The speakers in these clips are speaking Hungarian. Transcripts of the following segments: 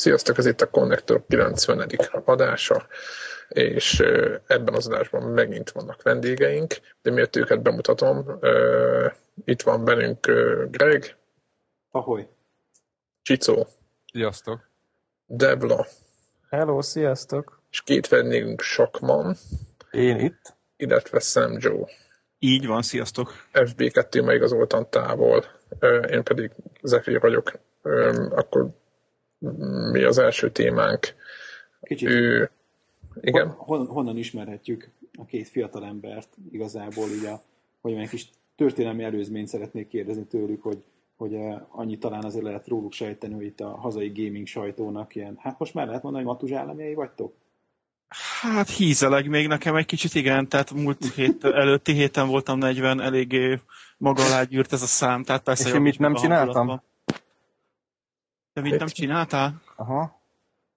Sziasztok, ez itt a Connector 90. adása, és ebben az adásban megint vannak vendégeink, de miért őket bemutatom, itt van velünk Greg. Ahoy. Csicó. Sziasztok. Debla. Hello, sziasztok. És két vendégünk Sakman. Én itt. Illetve Sam Joe. Így van, sziasztok. FB2 ma igazoltan távol, én pedig Zephyr vagyok. Akkor mi az első témánk. Kicsit. Ő, igen? Hon, honnan ismerhetjük a két fiatal embert igazából így a, hogy egy kis történelmi előzményt szeretnék kérdezni tőlük, hogy, hogy annyi talán azért lehet róluk sejteni, hogy itt a hazai gaming sajtónak ilyen, hát most már lehet mondani, hogy matuzsállamjai vagytok? Hát hízeleg még nekem egy kicsit, igen, tehát múlt hét, előtti héten voltam 40, eléggé maga alá gyűrt ez a szám, tehát persze... És én mit nem csináltam? Te mit nem csináltál? Aha.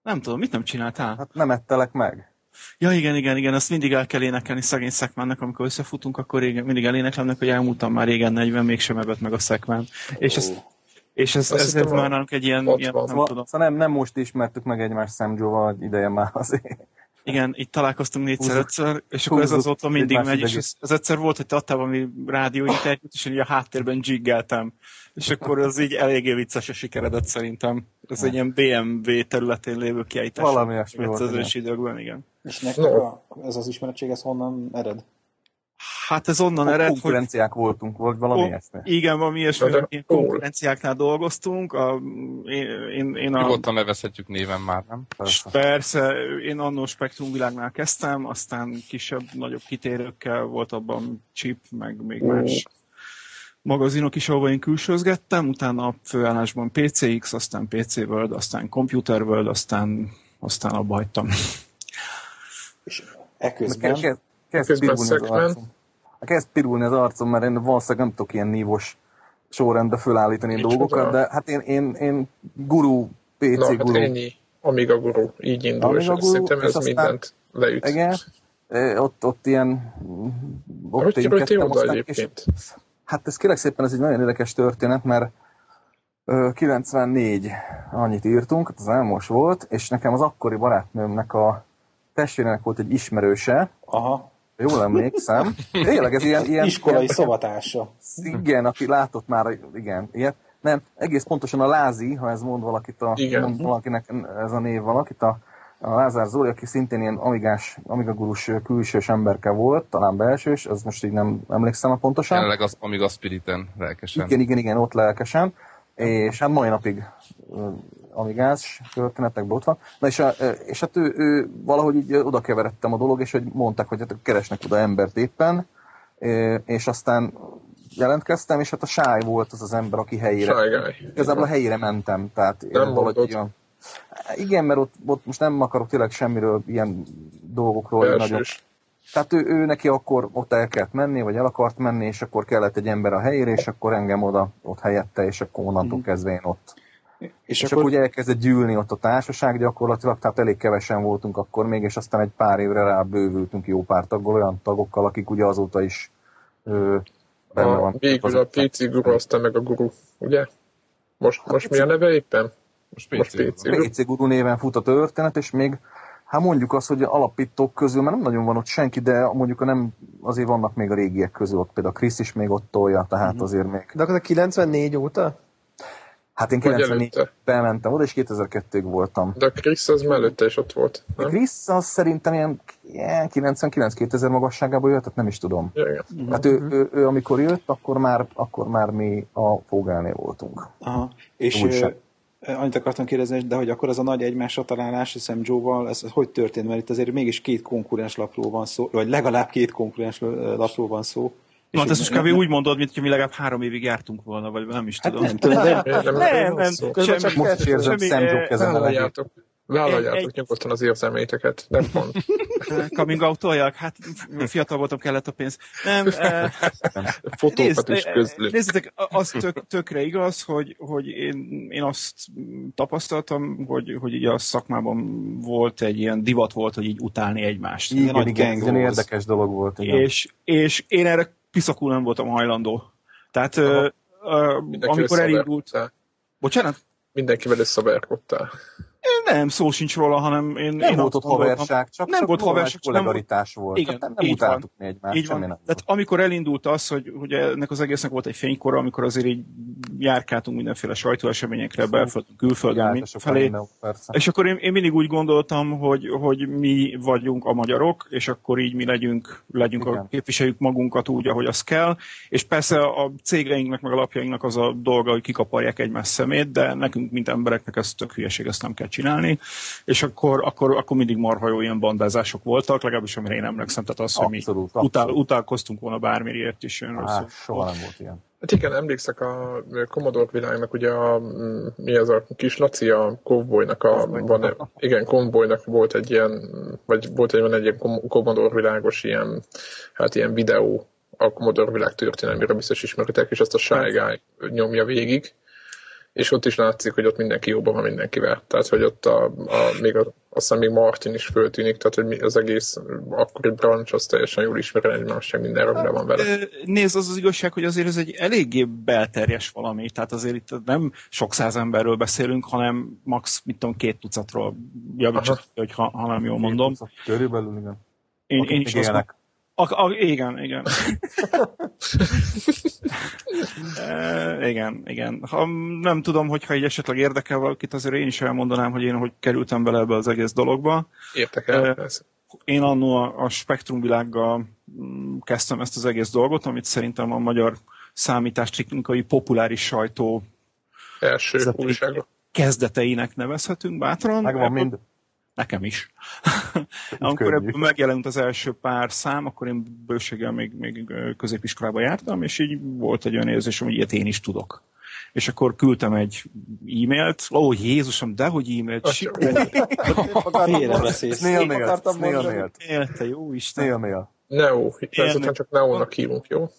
Nem tudom, mit nem csináltál? Hát nem ettelek meg. Ja, igen, igen, igen, azt mindig el kell énekelni szegény szekmánnak, amikor összefutunk, akkor régen, mindig eléneklem hogy elmúltam már régen 40, mégsem evett meg a szekmán. És ez, és ez, ez, ez már nálunk egy ilyen, ilyen nem tudom. Szóval nem, nem most ismertük meg egymást Sam Joe-val, ideje már azért. Igen, itt találkoztunk négyszer, ötször, és akkor ez azóta mindig megy, és ez, ez egyszer volt, hogy te adtál valami rádió interjút, és én így a háttérben jiggeltem. És akkor az így eléggé vicces a sikeredet szerintem. Ez egy ilyen BMW területén lévő kiállítás. Valami ilyesmi volt. Az ősi időkben, igen. És nektek a, ez az ismeretség, ez honnan ered? Hát ez onnan ered, hogy... Konkurenciák voltunk, volt valami Ó, ilyesmi. Igen, valami ilyesmi, De- hogy ilyen konkurenciáknál dolgoztunk. A, én, én, én a, Nyugodtan nevezhetjük néven már, nem? Persze. Persze, én annó Spektrum világnál kezdtem, aztán kisebb, nagyobb kitérőkkel volt abban chip, meg még más magazinok is, ahol én külsőzgettem, utána a főállásban PCX, aztán PC World, aztán Computer World, aztán, aztán abba hagytam. És eközben... Kezd, pirulni az arcom. Kezd pirulni az arcom, mert én valószínűleg nem tudok ilyen nívos sorrendbe fölállítani Micsoda? dolgokat, de hát én, én, én guru, PC Na, hát guru. ennyi. Amiga Guru, így indul, és Amiga Guru, szerintem és ez aztán- mindent leüt. Igen, ott, ott ilyen... Ott Hogy kerültél oda aztán- és- egyébként? Hát ez kérlek szépen, ez egy nagyon érdekes történet, mert ö, 94 annyit írtunk, hát az elmos volt, és nekem az akkori barátnőmnek a testvérének volt egy ismerőse, Aha, jól emlékszem. Tényleg ez ilyen... ilyen iskolai ilyen, szobatársa. Igen, aki látott már, igen, ilyet. Nem, egész pontosan a Lázi, ha ez mond valakit, a, mond valakinek ez a név valakit, a, a Lázár Zoli, aki szintén ilyen amigás, amigagurus külsős emberke volt, talán belsős, az most így nem emlékszem a pontosan. Jelenleg az, amíg a Spiriten lelkesen. Igen, igen, igen, ott lelkesen. És hát mai napig ö, amigás történetekben ott van. Na és, a, és hát ő, ő valahogy így oda keveredtem a dolog, és hogy mondták, hogy hát keresnek oda embert éppen, és aztán jelentkeztem, és hát a Sáj volt az az ember, aki helyére. Sájgály. Igazából a helyére mentem, tehát Nem valahogy ilyen- Igen, mert ott, ott most nem akarok tényleg semmiről, ilyen dolgokról nagyon tehát ő, ő neki akkor ott el kellett menni, vagy el akart menni, és akkor kellett egy ember a helyére, és akkor engem oda ott helyette, és akkor onnantól Mhm. kezdve én ott. És, És, akkor, akkor ugye elkezdett gyűlni ott a társaság gyakorlatilag, tehát elég kevesen voltunk akkor még, és aztán egy pár évre rá bővültünk jó pár taggal, olyan tagokkal, akik ugye azóta is ö, benne A, van. végül a PC Guru, aztán meg a Guru, ugye? Most, most mi a neve éppen? Most Most PC. PC. PC Guru néven fut a történet, és még Hát mondjuk azt, hogy alapítók közül, mert nem nagyon van ott senki, de mondjuk a nem, azért vannak még a régiek közül, ott például Krisz is még ott tolja, tehát azért még. De akkor a 94 óta? Hát én Vagy 94 előtte? bementem oda, és 2002-ig voltam. De a Chris az mellette is ott volt, A nem? Krisz az szerintem ilyen, ilyen 99-2000 magasságából jött, tehát nem is tudom. Ja, igen. Hát ő, ő, ő, amikor jött, akkor már, akkor már mi a Fogálnél voltunk. aha, és Úgy annyit akartam kérdezni, de hogy akkor az a nagy egymásra találás, hiszem Joe-val, ez hogy történt? Mert itt azért mégis két konkurens lapról van szó, vagy legalább két konkurens lapról van szó. És Na, hát ezt most kb. úgy mondod, mint hogy mi legalább három évig jártunk volna, vagy nem is Hát tudom. nem de Nem, nem, Nem, nem, semmi, csak Most érzem eh, kezem levegét. Vállaljátok, Egy- nyugodtan az érzelmeiteket, nem mond. coming out hát fiatal voltam, kellett a pénz. Nem, eh, Fotókat is eh, közlünk. Nézzétek, az tök, tökre igaz, hogy, hogy én, én azt tapasztaltam, hogy, hogy így a szakmában volt egy ilyen divat volt, hogy így utálni egymást. Igen, igen, egy wars. érdekes dolog volt. Igen. És, és én erre piszakul nem voltam hajlandó. Tehát ö, ö, Mindenki amikor elindult... Bocsánat? Mindenkivel összeverkodtál. Nem, szó sincs róla, hanem én... Nem én volt ott haverság, csak, nem volt haverság, csak nem kollegaritás volt. Igen, Tehát nem, nem utáltuk mi egymást, Így van. nem Tehát amikor elindult az, hogy, hogy ennek az egésznek volt egy fénykora, amikor azért így járkáltunk mindenféle sajtóeseményekre, belföldön, külföldön, volt. mindenfelé, és akkor én, én mindig úgy gondoltam, hogy, hogy mi vagyunk a magyarok, és akkor így mi legyünk, legyünk a, Igen. képviseljük magunkat úgy, ahogy az kell. És persze a cégeinknek, meg a lapjainknak az a dolga, hogy kikaparják egymás szemét, de nekünk, mint embereknek ez tök hülyeség, ezt nem kell csinálni. És akkor, akkor, akkor mindig marha jó ilyen bandázások voltak, legalábbis amire én emlékszem, tehát az, hogy mi Abszolút, utál, abszolút. utálkoztunk volna bármiért is. Én Á, soha nem volt ilyen. Hát igen, emlékszek a Commodore világnak, ugye a, mm, mi ez a kis Laci, a Cowboynak, a, van, igen, Cowboynak volt egy ilyen, vagy volt egy, van egy ilyen Com- Commodore világos ilyen, hát ilyen videó a Commodore világ történelmére biztos ismeritek, és azt a Shy Guy nyomja végig, és ott is látszik, hogy ott mindenki jóban van mindenkivel. Tehát, hogy ott a, a még a, azt hiszem még Martin is föltűnik, tehát, hogy mi- az egész akkori branch az teljesen jól ismeri egymást, meg minden rendben van vele. Ö, Nézd, az az igazság, hogy azért ez egy eléggé belterjes valami, tehát azért itt nem sok száz emberről beszélünk, hanem max, mit tudom, két tucatról javítsak, hogy ha, ha nem jól mondom. Körülbelül, igen. Én, Akik én is azt. A, a, igen, igen. e, igen, igen. Ha nem tudom, hogyha így esetleg érdekel valakit, azért én is elmondanám, hogy én hogy kerültem bele ebbe az egész dologba. Értek el? Ö, Ez. Én annó a, a Spektrum világgal mm, kezdtem ezt az egész dolgot, amit szerintem a magyar számítástechnikai populáris sajtó Első újsága. kezdeteinek nevezhetünk bátran. Megvan mind. Nekem is. Amikor könnyű. ebből megjelent az első pár szám, akkor én bőséggel még, még középiskolába jártam, és így volt egy olyan érzésem, hogy ilyet én is tudok. És akkor küldtem egy e-mailt, ó Jézusom, dehogy e-mailt, Azt sikerült, Félrebeszélsz. Snail mail, akartam snail mondani. mail, élte, jó Isten. snail mail. Neo, Ilyen- ezután csak Neónak hívunk, jó?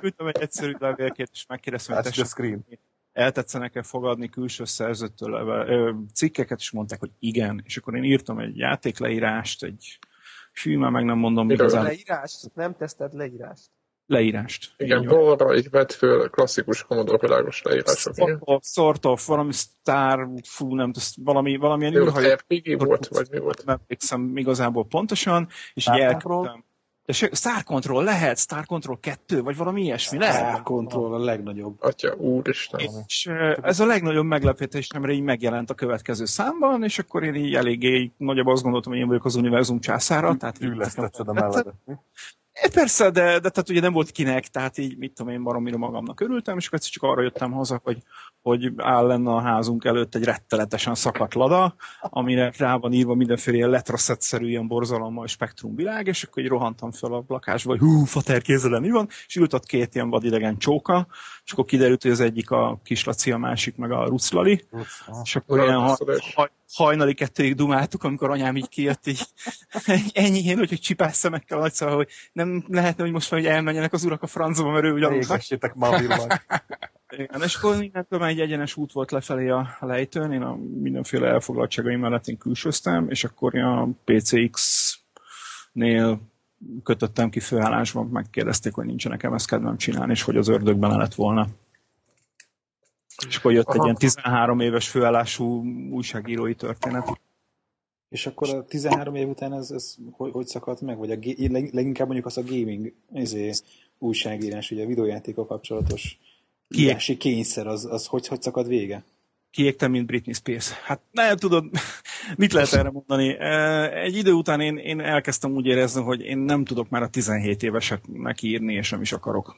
Küldtem egy egyszerű levélkét, és megkérdeztem, hogy tessék, screen. Eltetszenek-e fogadni külső szerzőtől ö, cikkeket, és mondták, hogy igen. És akkor én írtam egy játékleírást, egy fű, már meg nem mondom Miről? igazán, Leírást? Nem teszted leírást? leírást. Igen, balra így vett föl klasszikus Commodore világos leírások. Sort of, sort of, valami Star, fú, nem tudom, valami, valamilyen Jó, űrhajó, RPG volt, vagy mi volt? nem emlékszem igazából pontosan, és Star így se- Star Control lehet, Star Control 2, vagy valami ilyesmi lehet. Star Control a legnagyobb. Atya, úristen. És ez a legnagyobb meglepetésem, így megjelent a következő számban, és akkor én így eléggé nagyobb azt gondoltam, hogy én vagyok az univerzum császára. Tehát így Ülesztetszed a melledet. Persze, de, de tehát ugye nem volt kinek, tehát így mit tudom én baromira magamnak örültem, és akkor csak arra jöttem haza, hogy, hogy áll lenne a házunk előtt egy rettenetesen szakadt lada, amire rá van írva mindenféle ilyen letraszetszerű ilyen borzalommal spektrum világ, és akkor így rohantam fel a lakásba, hogy hú, fater kézzel mi van, és ült ott két ilyen vadidegen csóka, és akkor kiderült, hogy az egyik a kislaci, a másik meg a ruclali, és akkor ilyen ha, azt oda is. ha, hajnali kettőig dumáltuk, amikor anyám így kijött, így ennyi hogy, hogy csipás szemekkel nagyszal, hogy nem lehetne, hogy most már hogy elmenjenek az urak a francba, mert ő ugye. Égessétek már a villag. Igen, és akkor mindentől már egy egyenes út volt lefelé a lejtőn, én a mindenféle elfoglaltságaim mellett én külsőztem, és akkor a PCX-nél kötöttem ki főállásban, megkérdezték, hogy nincsen nekem ezt kedvem csinálni, és hogy az ördögben lett volna. És akkor jött egy Aha. ilyen 13 éves főállású újságírói történet. És akkor a 13 év után ez, ez hogy, hogy szakadt meg? Vagy a, leginkább mondjuk az a gaming izé, újságírás, ugye a videójátékkal kapcsolatos írási kényszer, az, az hogy, hogy szakad vége? Kiégtem, mint Britney Spears. Hát nem tudod, mit lehet erre mondani. Egy idő után én, én elkezdtem úgy érezni, hogy én nem tudok már a 17 éveseknek írni, és nem is akarok.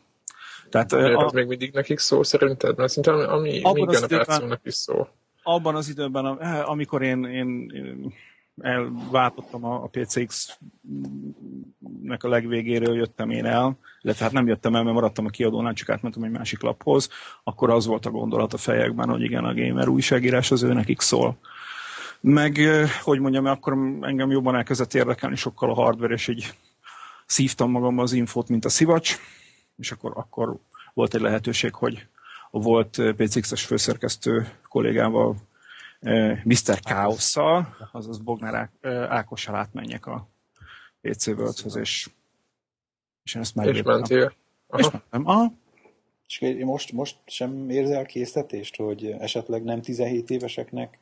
Tehát eh, Miért a, az még mindig nekik szó szerinted? Mert szerintem a mi, Abban mi az generációnak is szó. abban az időben, eh, amikor én, én, én elváltottam a, a PCX-nek a legvégéről, jöttem én el, illetve hát nem jöttem el, mert maradtam a kiadónál, csak átmentem egy másik laphoz, akkor az volt a gondolat a fejekben, hogy igen, a gamer újságírás az ő nekik szól. Meg, hogy mondjam, akkor engem jobban elkezdett érdekelni sokkal a hardware, és így szívtam magamba az infót, mint a szivacs, és akkor, akkor volt egy lehetőség, hogy a volt PCX-es főszerkesztő kollégával, Mr. Chaosszal, azaz Bognár Á- Ákossal átmenjek a PC Worldhöz, és, és én ezt És mentél. És Aha. mentem. Aha. És most, most sem érzel késztetést, hogy esetleg nem 17 éveseknek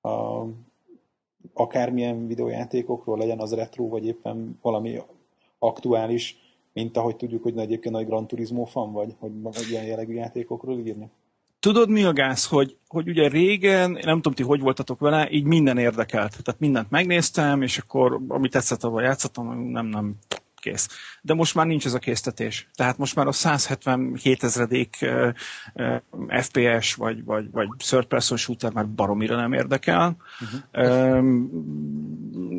a, akármilyen videójátékokról legyen az retro, vagy éppen valami aktuális, mint ahogy tudjuk, hogy egyébként nagy Gran Turismo fan vagy, hogy ilyen jellegű játékokról írni? Tudod mi a gáz, hogy, hogy ugye régen, nem tudom ti hogy voltatok vele, így minden érdekelt. Tehát mindent megnéztem, és akkor amit tetszett, abban játszottam, nem, nem, kész. De most már nincs ez a késztetés. Tehát most már a 177 ezredék uh, uh, FPS vagy, vagy, vagy third person shooter már baromira nem érdekel. Uh-huh. Um,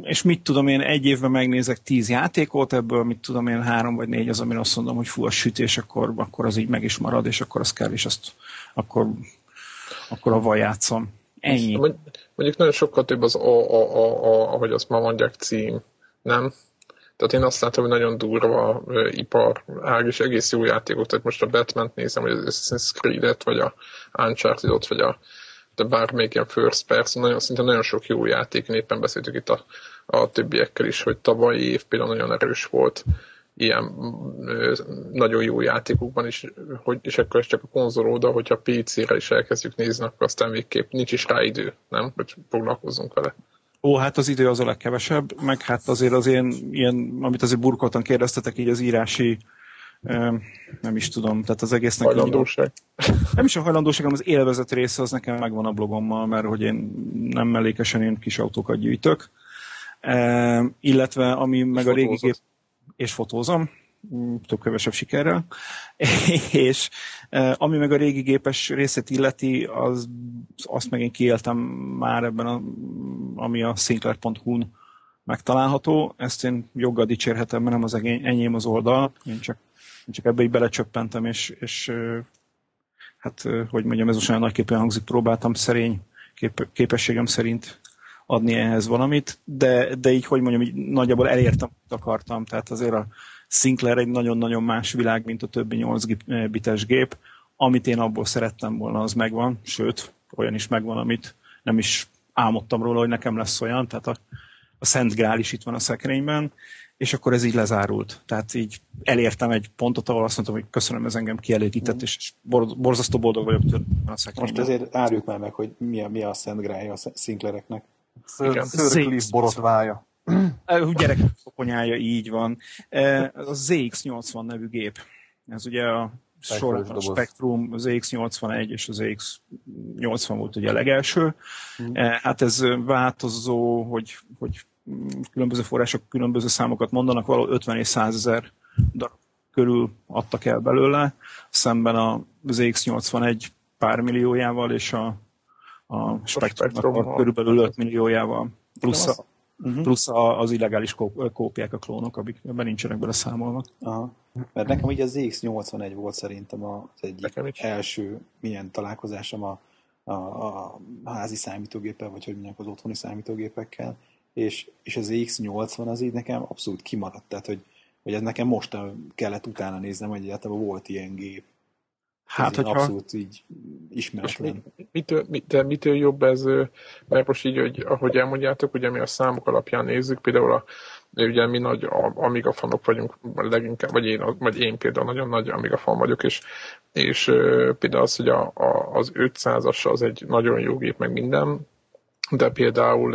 és mit tudom én, egy évben megnézek 10 játékot, ebből mit tudom én, három vagy négy az, amin azt mondom, hogy fú, a sütés, akkor, akkor az így meg is marad, és akkor az kell, és azt akkor, akkor avval játszom. Ennyi. Mondjuk nagyon sokkal több az, a, a, a, a, ahogy azt már mondják, cím, nem? Tehát én azt látom, hogy nagyon durva uh, ipar ág, és egész jó játékok. Tehát most a Batman-t nézem, vagy az Assassin's Creed-et, vagy a Uncharted-ot, vagy a de bármelyik ilyen first person, nagyon, szinte nagyon sok jó játék, éppen beszéltük itt a, a többiekkel is, hogy tavalyi év például nagyon erős volt ilyen nagyon jó játékokban is, hogy, és akkor ez csak a konzol oda, hogyha PC-re is elkezdjük nézni, akkor aztán végképp nincs is rá idő, nem? Hogy foglalkozzunk vele. Ó, hát az idő az a legkevesebb, meg hát azért az én, ilyen, amit azért burkoltan kérdeztetek, így az írási nem is tudom, tehát az egésznek... Hajlandóság. Így, nem is a hajlandóság, hanem az élvezet része az nekem megvan a blogommal, mert hogy én nem mellékesen én kis autókat gyűjtök. E, illetve ami meg a régi gép... És fotózom, több kevesebb sikerrel, és ami meg a régi gépes részét illeti, az, azt meg én kiéltem már ebben, a, ami a Sinclair.hu-n megtalálható. Ezt én joggal dicsérhetem, mert nem az enyém az oldal, én csak, én csak ebbe így belecsöppentem, és, és hát, hogy mondjam, ez most olyan nagyképpen hangzik, próbáltam szerény kép, képességem szerint adni ehhez valamit, de, de így, hogy mondjam, így nagyjából elértem, amit akartam, tehát azért a Sinclair egy nagyon-nagyon más világ, mint a többi 8 bites gép. Amit én abból szerettem volna, az megvan, sőt, olyan is megvan, amit nem is álmodtam róla, hogy nekem lesz olyan, tehát a, a Szent Grál is itt van a szekrényben, és akkor ez így lezárult. Tehát így elértem egy pontot, ahol azt mondtam, hogy köszönöm, ez engem kielégített, mm. és borzasztó boldog vagyok tőle a szekrényben. Most azért árjuk már meg, hogy mi a, mi a Szent Grálja a Sinclaireknek. Sir Cliff borotvája. Gyerek koponyája, így van. A ZX80 nevű gép. Ez ugye a sorban a Spectrum, az ZX81 és az ZX80 volt ugye a legelső. Hmm. Hát ez változó, hogy, hogy különböző források különböző számokat mondanak, valahol 50 és 100 ezer darab körül adtak el belőle, szemben a ZX81 pár milliójával, és a, a Spectrumnak körülbelül 5 milliójával. Plusz a, Uh-huh. Plusz a, az illegális kó, kópiák, a klónok, amik ebben nincsenek bele számolva. Aha. Mert nekem ugye az ZX81 volt szerintem az egyik első milyen találkozásom a, a, a házi számítógéppel, vagy hogy mondják az otthoni számítógépekkel, és, és az X80 az így nekem abszolút kimaradt, tehát hogy, hogy ez nekem most kellett utána néznem, hogy egyáltalán volt ilyen gép. Hát, hogyha... Abszolút így ismeretlen. Mi, mitől, de mitől jobb ez, mert most így, hogy, ahogy elmondjátok, ugye mi a számok alapján nézzük, például a, ugye mi nagy Amiga fanok vagyunk leginkább, vagy én, vagy én például nagyon nagy Amiga fan vagyok, és, és például az, hogy a, a, az 500-as az egy nagyon jó gép, meg minden, de például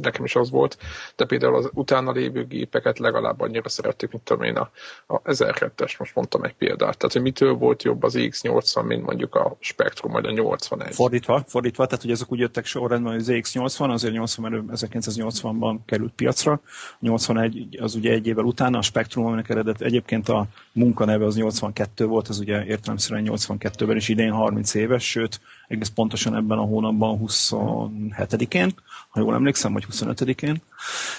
nekem is az volt, de például az utána lévő gépeket legalább annyira szerettük, mint tudom én a, a 1002-es, most mondtam egy példát. Tehát, hogy mitől volt jobb az X80, mint mondjuk a Spectrum, vagy a 81. Fordítva, fordítva, tehát hogy ezek úgy jöttek sorrendben, hogy az ZX80, azért 80, 1980-ban került piacra, 81 az ugye egy évvel utána, a Spectrum, aminek eredet egyébként a munkaneve az 82 volt, az ugye értelemszerűen 82-ben is idén 30 éves, sőt, egész pontosan ebben a hónapban 27-én, ha jól emlékszem, vagy 25-én.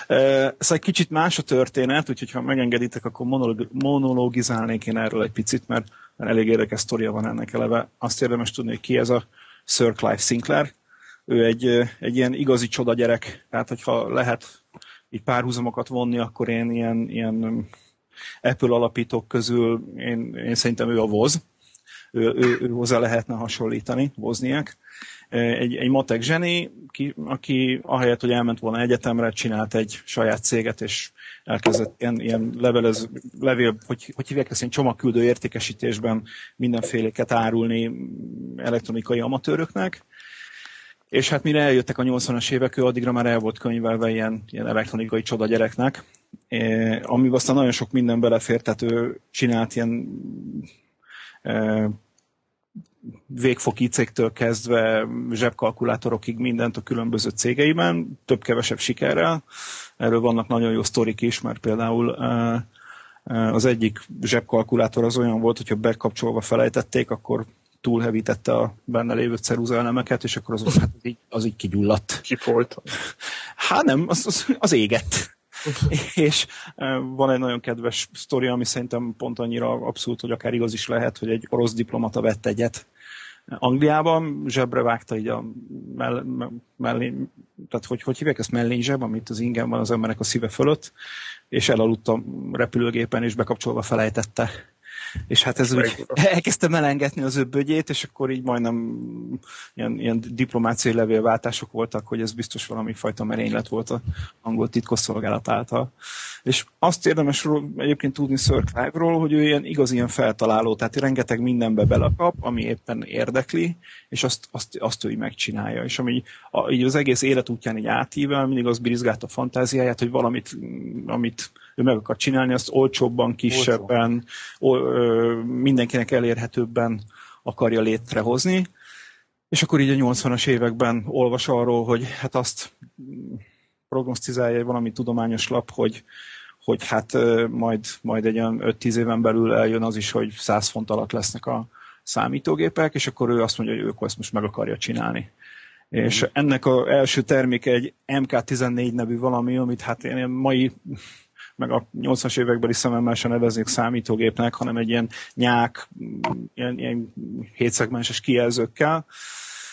Szóval egy kicsit más a történet, úgyhogy ha megengeditek, akkor monolog- monologizálnék én erről egy picit, mert, mert elég érdekes sztoria van ennek eleve. Azt érdemes tudni, hogy ki ez a Sir Clive Sinclair. Ő egy, egy ilyen igazi csoda gyerek, tehát hogyha lehet így párhuzamokat vonni, akkor én ilyen, ilyen Apple alapítók közül én, én szerintem ő a Voz, ő, ő, ő hozzá lehetne hasonlítani, Wozniak. Egy, egy matek zseni, aki, aki ahelyett, hogy elment volna egyetemre, csinált egy saját céget, és elkezdett ilyen, ilyen levelez, levél, hogy, hogy hívják ezt, csomagküldő értékesítésben mindenféléket árulni elektronikai amatőröknek. És hát mire eljöttek a 80-as évek, ő addigra már el volt könyvelve ilyen, ilyen elektronikai csoda gyereknek, eh, aztán nagyon sok minden belefért, tehát ő csinált ilyen végfoki cégtől kezdve zsebkalkulátorokig mindent a különböző cégeiben, több-kevesebb sikerrel. Erről vannak nagyon jó sztorik is, mert például az egyik zsebkalkulátor az olyan volt, hogyha bekapcsolva felejtették, akkor túlhevítette a benne lévő ceruzaelemeket, és akkor az, hát az, így, az így kigyulladt. Kifolt. Hát nem, az, az, az égett. és van egy nagyon kedves sztori, ami szerintem pont annyira abszolút, hogy akár igaz is lehet, hogy egy orosz diplomata vett egyet Angliában, zsebre vágta így a mell, mellé, tehát hogy, hogy hívják ezt mellényzseb, amit az ingen van az embernek a szíve fölött, és elaludt a repülőgépen, és bekapcsolva felejtette és hát ez úgy elkezdte melengetni az ő bögyét, és akkor így majdnem ilyen, ilyen diplomáciai levélváltások voltak, hogy ez biztos valami fajta merénylet volt a angol titkosszolgálat által. És azt érdemes egyébként tudni Sir Clive-ról, hogy ő ilyen igaz ilyen feltaláló, tehát rengeteg mindenbe belakap, ami éppen érdekli, és azt, azt, azt ő így megcsinálja. És ami a, így az egész életútján így átível, mindig az birizgált a fantáziáját, hogy valamit, amit ő meg akar csinálni, azt olcsóbban, kisebben, Olcsó. ö, mindenkinek elérhetőbben akarja létrehozni. És akkor így a 80-as években olvas arról, hogy hát azt prognosztizálja egy valami tudományos lap, hogy, hogy hát majd, majd egy olyan 5-10 éven belül eljön az is, hogy 100 font alatt lesznek a számítógépek, és akkor ő azt mondja, hogy ő ezt most meg akarja csinálni. És ennek az első terméke egy MK14 nevű valami, amit hát én mai meg a 80-as évekbeli szememmel sem neveznék számítógépnek, hanem egy ilyen nyák, ilyen, ilyen hétszegmenses kijelzőkkel,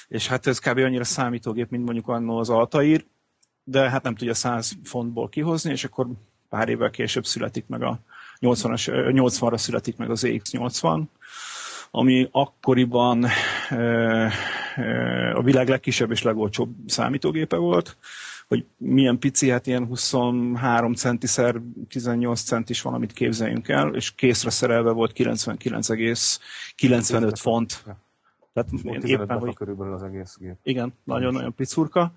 és hát ez kb. annyira számítógép, mint mondjuk annó az Altair, de hát nem tudja 100 fontból kihozni, és akkor pár évvel később születik meg a 80-as, 80-ra születik meg az EX80, ami akkoriban a világ legkisebb és legolcsóbb számítógépe volt, hogy milyen pici, hát ilyen 23 centiszer 18 centis valamit képzeljünk el, és készre szerelve volt 99,95 font. Tehát éppen, hogy... körülbelül az egész gép. Igen, nagyon-nagyon picurka.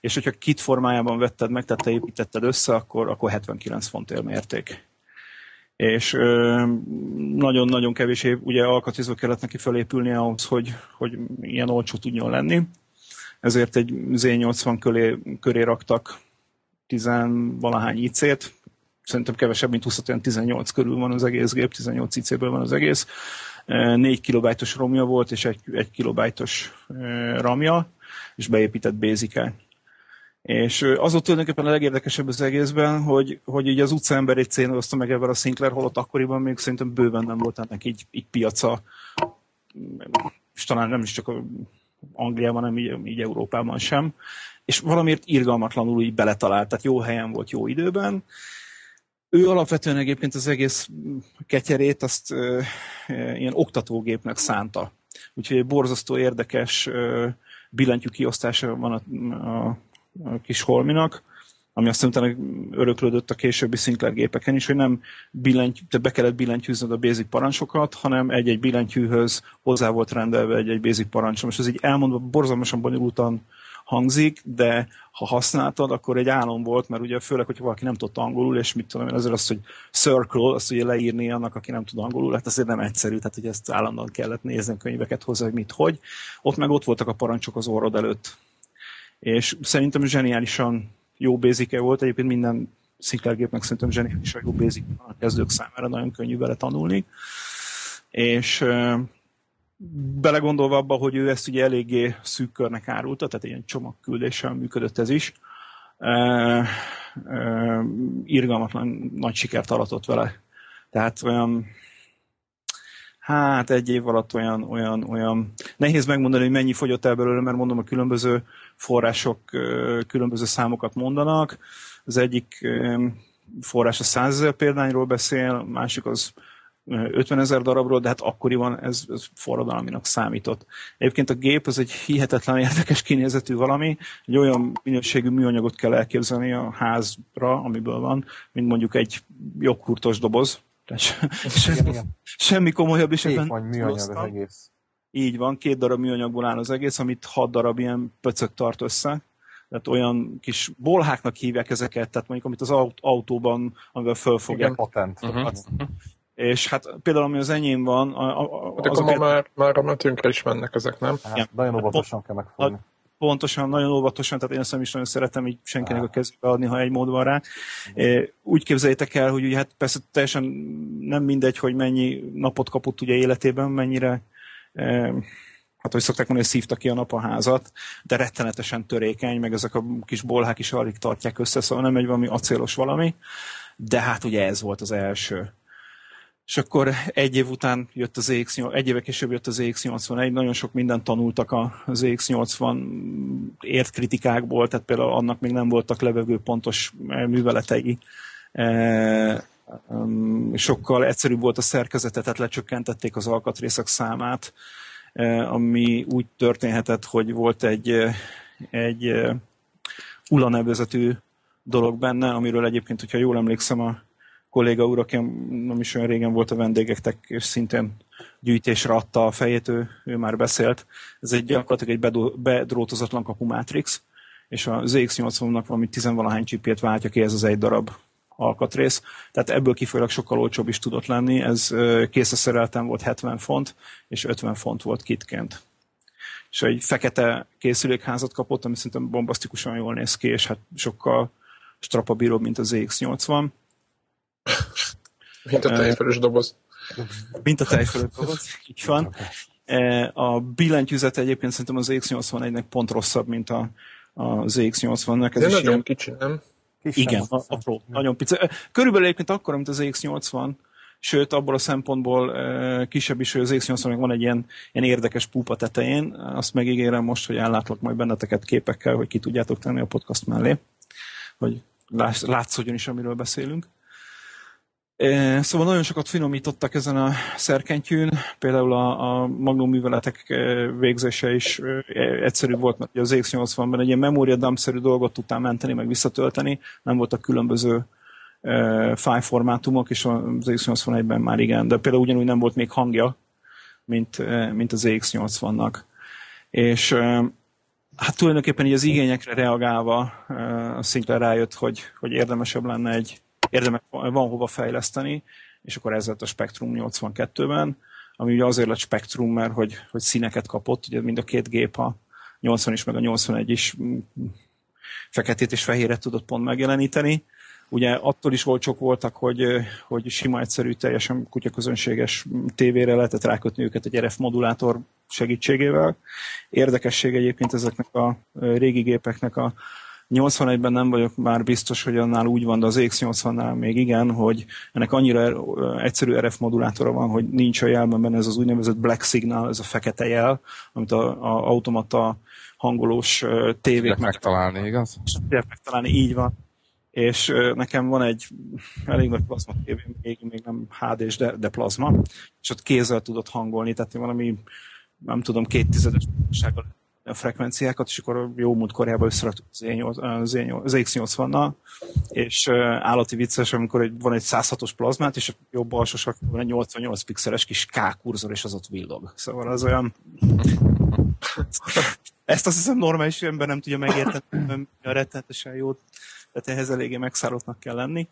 És hogyha kit formájában vetted meg, tehát te építetted össze, akkor, akkor 79 fontért mérték. És nagyon-nagyon kevés év, ugye alkatizó kellett neki felépülni ahhoz, hogy, hogy ilyen olcsó tudjon lenni ezért egy Z80 köré, köré raktak tizenvalahány IC-t, szerintem kevesebb, mint 20, 18 körül van az egész gép, 18 IC-ből van az egész. 4 kilobájtos romja volt, és 1, 1 kilobájtos ramja, és beépített basic -el. És az volt tulajdonképpen a legérdekesebb az egészben, hogy, hogy így az utcaember egy cénozta meg ebben a Sinclair, holott akkoriban még szerintem bőven nem volt ennek így, így piaca, és talán nem is csak a Angliában, nem így, így Európában sem, és valamiért irgalmatlanul így beletalált, tehát jó helyen volt, jó időben. Ő alapvetően egyébként az egész ketyerét azt ö, ilyen oktatógépnek szánta. Úgyhogy egy borzasztó érdekes ö, billentyű kiosztása van a, a, a kis holminak, ami aztán utána öröklődött a későbbi Sinclair gépeken is, hogy nem billentyű, te be kellett billentyűznod a basic parancsokat, hanem egy-egy billentyűhöz hozzá volt rendelve egy-egy basic parancs. Most ez így elmondva borzalmasan bonyolultan hangzik, de ha használtad, akkor egy álom volt, mert ugye főleg, hogyha valaki nem tudta angolul, és mit tudom én, azért az, hogy circle, azt ugye leírni annak, aki nem tud angolul, hát azért nem egyszerű, tehát hogy ezt állandóan kellett nézni könyveket hozzá, hogy mit, hogy. Ott meg ott voltak a parancsok az orrod előtt. És szerintem zseniálisan jó basic -e volt, egyébként minden Sinclair gépnek szerintem zseniálisan jó basic a kezdők számára nagyon könnyű vele tanulni. És belegondolva abba, hogy ő ezt ugye eléggé szűk körnek árulta, tehát ilyen csomagküldéssel működött ez is, irgalmatlan nagy sikert aratott vele. Tehát olyan hát egy év alatt olyan, olyan, olyan, nehéz megmondani, hogy mennyi fogyott el belőle, mert mondom, a különböző források különböző számokat mondanak. Az egyik forrás a 100 ezer példányról beszél, a másik az 50 ezer darabról, de hát akkoriban ez, ez forradalminak számított. Egyébként a gép az egy hihetetlen érdekes kinézetű valami, egy olyan minőségű műanyagot kell elképzelni a házra, amiből van, mint mondjuk egy joghurtos doboz. Tehát se, Igen, igen. semmi komolyabb is ebben műanyag az egész. Így van, két darab műanyagból áll az egész, amit hat darab ilyen pöcök tart össze. Tehát olyan kis bolháknak hívják ezeket, tehát mondjuk amit az aut- autóban, amivel fölfogják. Patent. Uh-huh. És hát például ami az enyém van, a, a, De akkor ma azokat már, már a metünkre is mennek ezek, nem? Hát, nagyon óvatosan kell megfogni. pontosan, nagyon óvatosan, tehát én ezt nem is nagyon szeretem így senkinek a kezébe adni, ha egy mód van rá. Úgy képzeljétek el, hogy ugye hát persze teljesen nem mindegy, hogy mennyi napot kapott ugye életében, mennyire hát hogy szokták mondani, hogy szívta ki a nap a házat, de rettenetesen törékeny, meg ezek a kis bolhák is alig tartják össze, szóval nem egy valami acélos valami, de hát ugye ez volt az első. És akkor egy év után jött az EX8, egy éve később jött az EX81, nagyon sok mindent tanultak az EX80 ért kritikákból, tehát például annak még nem voltak levegő pontos műveletei. Sokkal egyszerűbb volt a szerkezete, tehát lecsökkentették az alkatrészek számát, ami úgy történhetett, hogy volt egy, egy ULA nevezetű dolog benne, amiről egyébként, hogyha jól emlékszem, a kolléga úr, aki nem is olyan régen volt a vendégektek, és szintén gyűjtésre adta a fejét, ő, ő már beszélt. Ez egy gyakorlatilag egy bedrótozatlan kapu mátrix, és a ZX80-nak valami tizenvalahány csipét váltja ki ez az egy darab alkatrész. Tehát ebből kifolyólag sokkal olcsóbb is tudott lenni. Ez ö, készreszerelten volt 70 font, és 50 font volt kitként. És egy fekete készülékházat kapott, ami szerintem bombasztikusan jól néz ki, és hát sokkal strapabíróbb, mint az ZX80. Mint a tejfelős doboz. Mint a tejfölött doboz, így van. A billentyűzet egyébként szerintem az X81-nek pont rosszabb, mint a, a ZX80-nek. Ez De is nagyon ilyen, kicsi, nem? Kisen. igen, a- apró, nagyon pici. Körülbelül egyébként akkor, mint az X80, sőt, abból a szempontból kisebb is, hogy az X80-nek van egy ilyen, ilyen érdekes púpa tetején. Azt megígérem most, hogy ellátlak majd benneteket képekkel, hogy ki tudjátok tenni a podcast mellé, hogy látszódjon is, amiről beszélünk. Szóval nagyon sokat finomítottak ezen a szerkentyűn, például a, a magnum műveletek végzése is e, egyszerűbb volt, mert az X80-ban egy ilyen memória dump-szerű dolgot tudtál menteni, meg visszatölteni, nem voltak különböző e, file formátumok, és az X81-ben már igen, de például ugyanúgy nem volt még hangja, mint, mint az X80-nak. És hát tulajdonképpen így az igényekre reagálva e, Sinclair rájött, hogy, hogy érdemesebb lenne egy érdemes, van hova fejleszteni, és akkor ez lett a Spectrum 82-ben, ami ugye azért lett Spectrum, mert hogy, hogy színeket kapott, ugye mind a két gép, a 80 is, meg a 81 is mm, feketét és fehéret tudott pont megjeleníteni. Ugye attól is olcsók voltak, hogy, hogy sima, egyszerű, teljesen kutyaközönséges tévére lehetett rákötni őket egy RF modulátor segítségével. Érdekesség egyébként ezeknek a régi gépeknek a 81-ben nem vagyok már biztos, hogy annál úgy van, de az X80-nál még igen, hogy ennek annyira er- egyszerű RF modulátora van, hogy nincs a jelben benne ez az úgynevezett black signal, ez a fekete jel, amit a, a automata hangolós tévék meg megtalálni, igaz? megtalálni, így van. És nekem van egy elég nagy plazma tévém, még, még nem HD-s, de, de plazma, és ott kézzel tudott hangolni, tehát valami, nem tudom, két tizedes frekvenciákat, és akkor jó múlt korjában összeraktuk az, E8 az, E8 az X80-nal, és állati vicces, amikor egy, van egy 106-os plazmát, és a jobb alsó sarkon van egy 88 pixeles kis K kurzor, és az ott villog. Szóval az olyan... Ezt azt hiszem normális ember nem tudja megérteni, a rettenetesen jó, tehát ehhez eléggé megszállottnak kell lenni.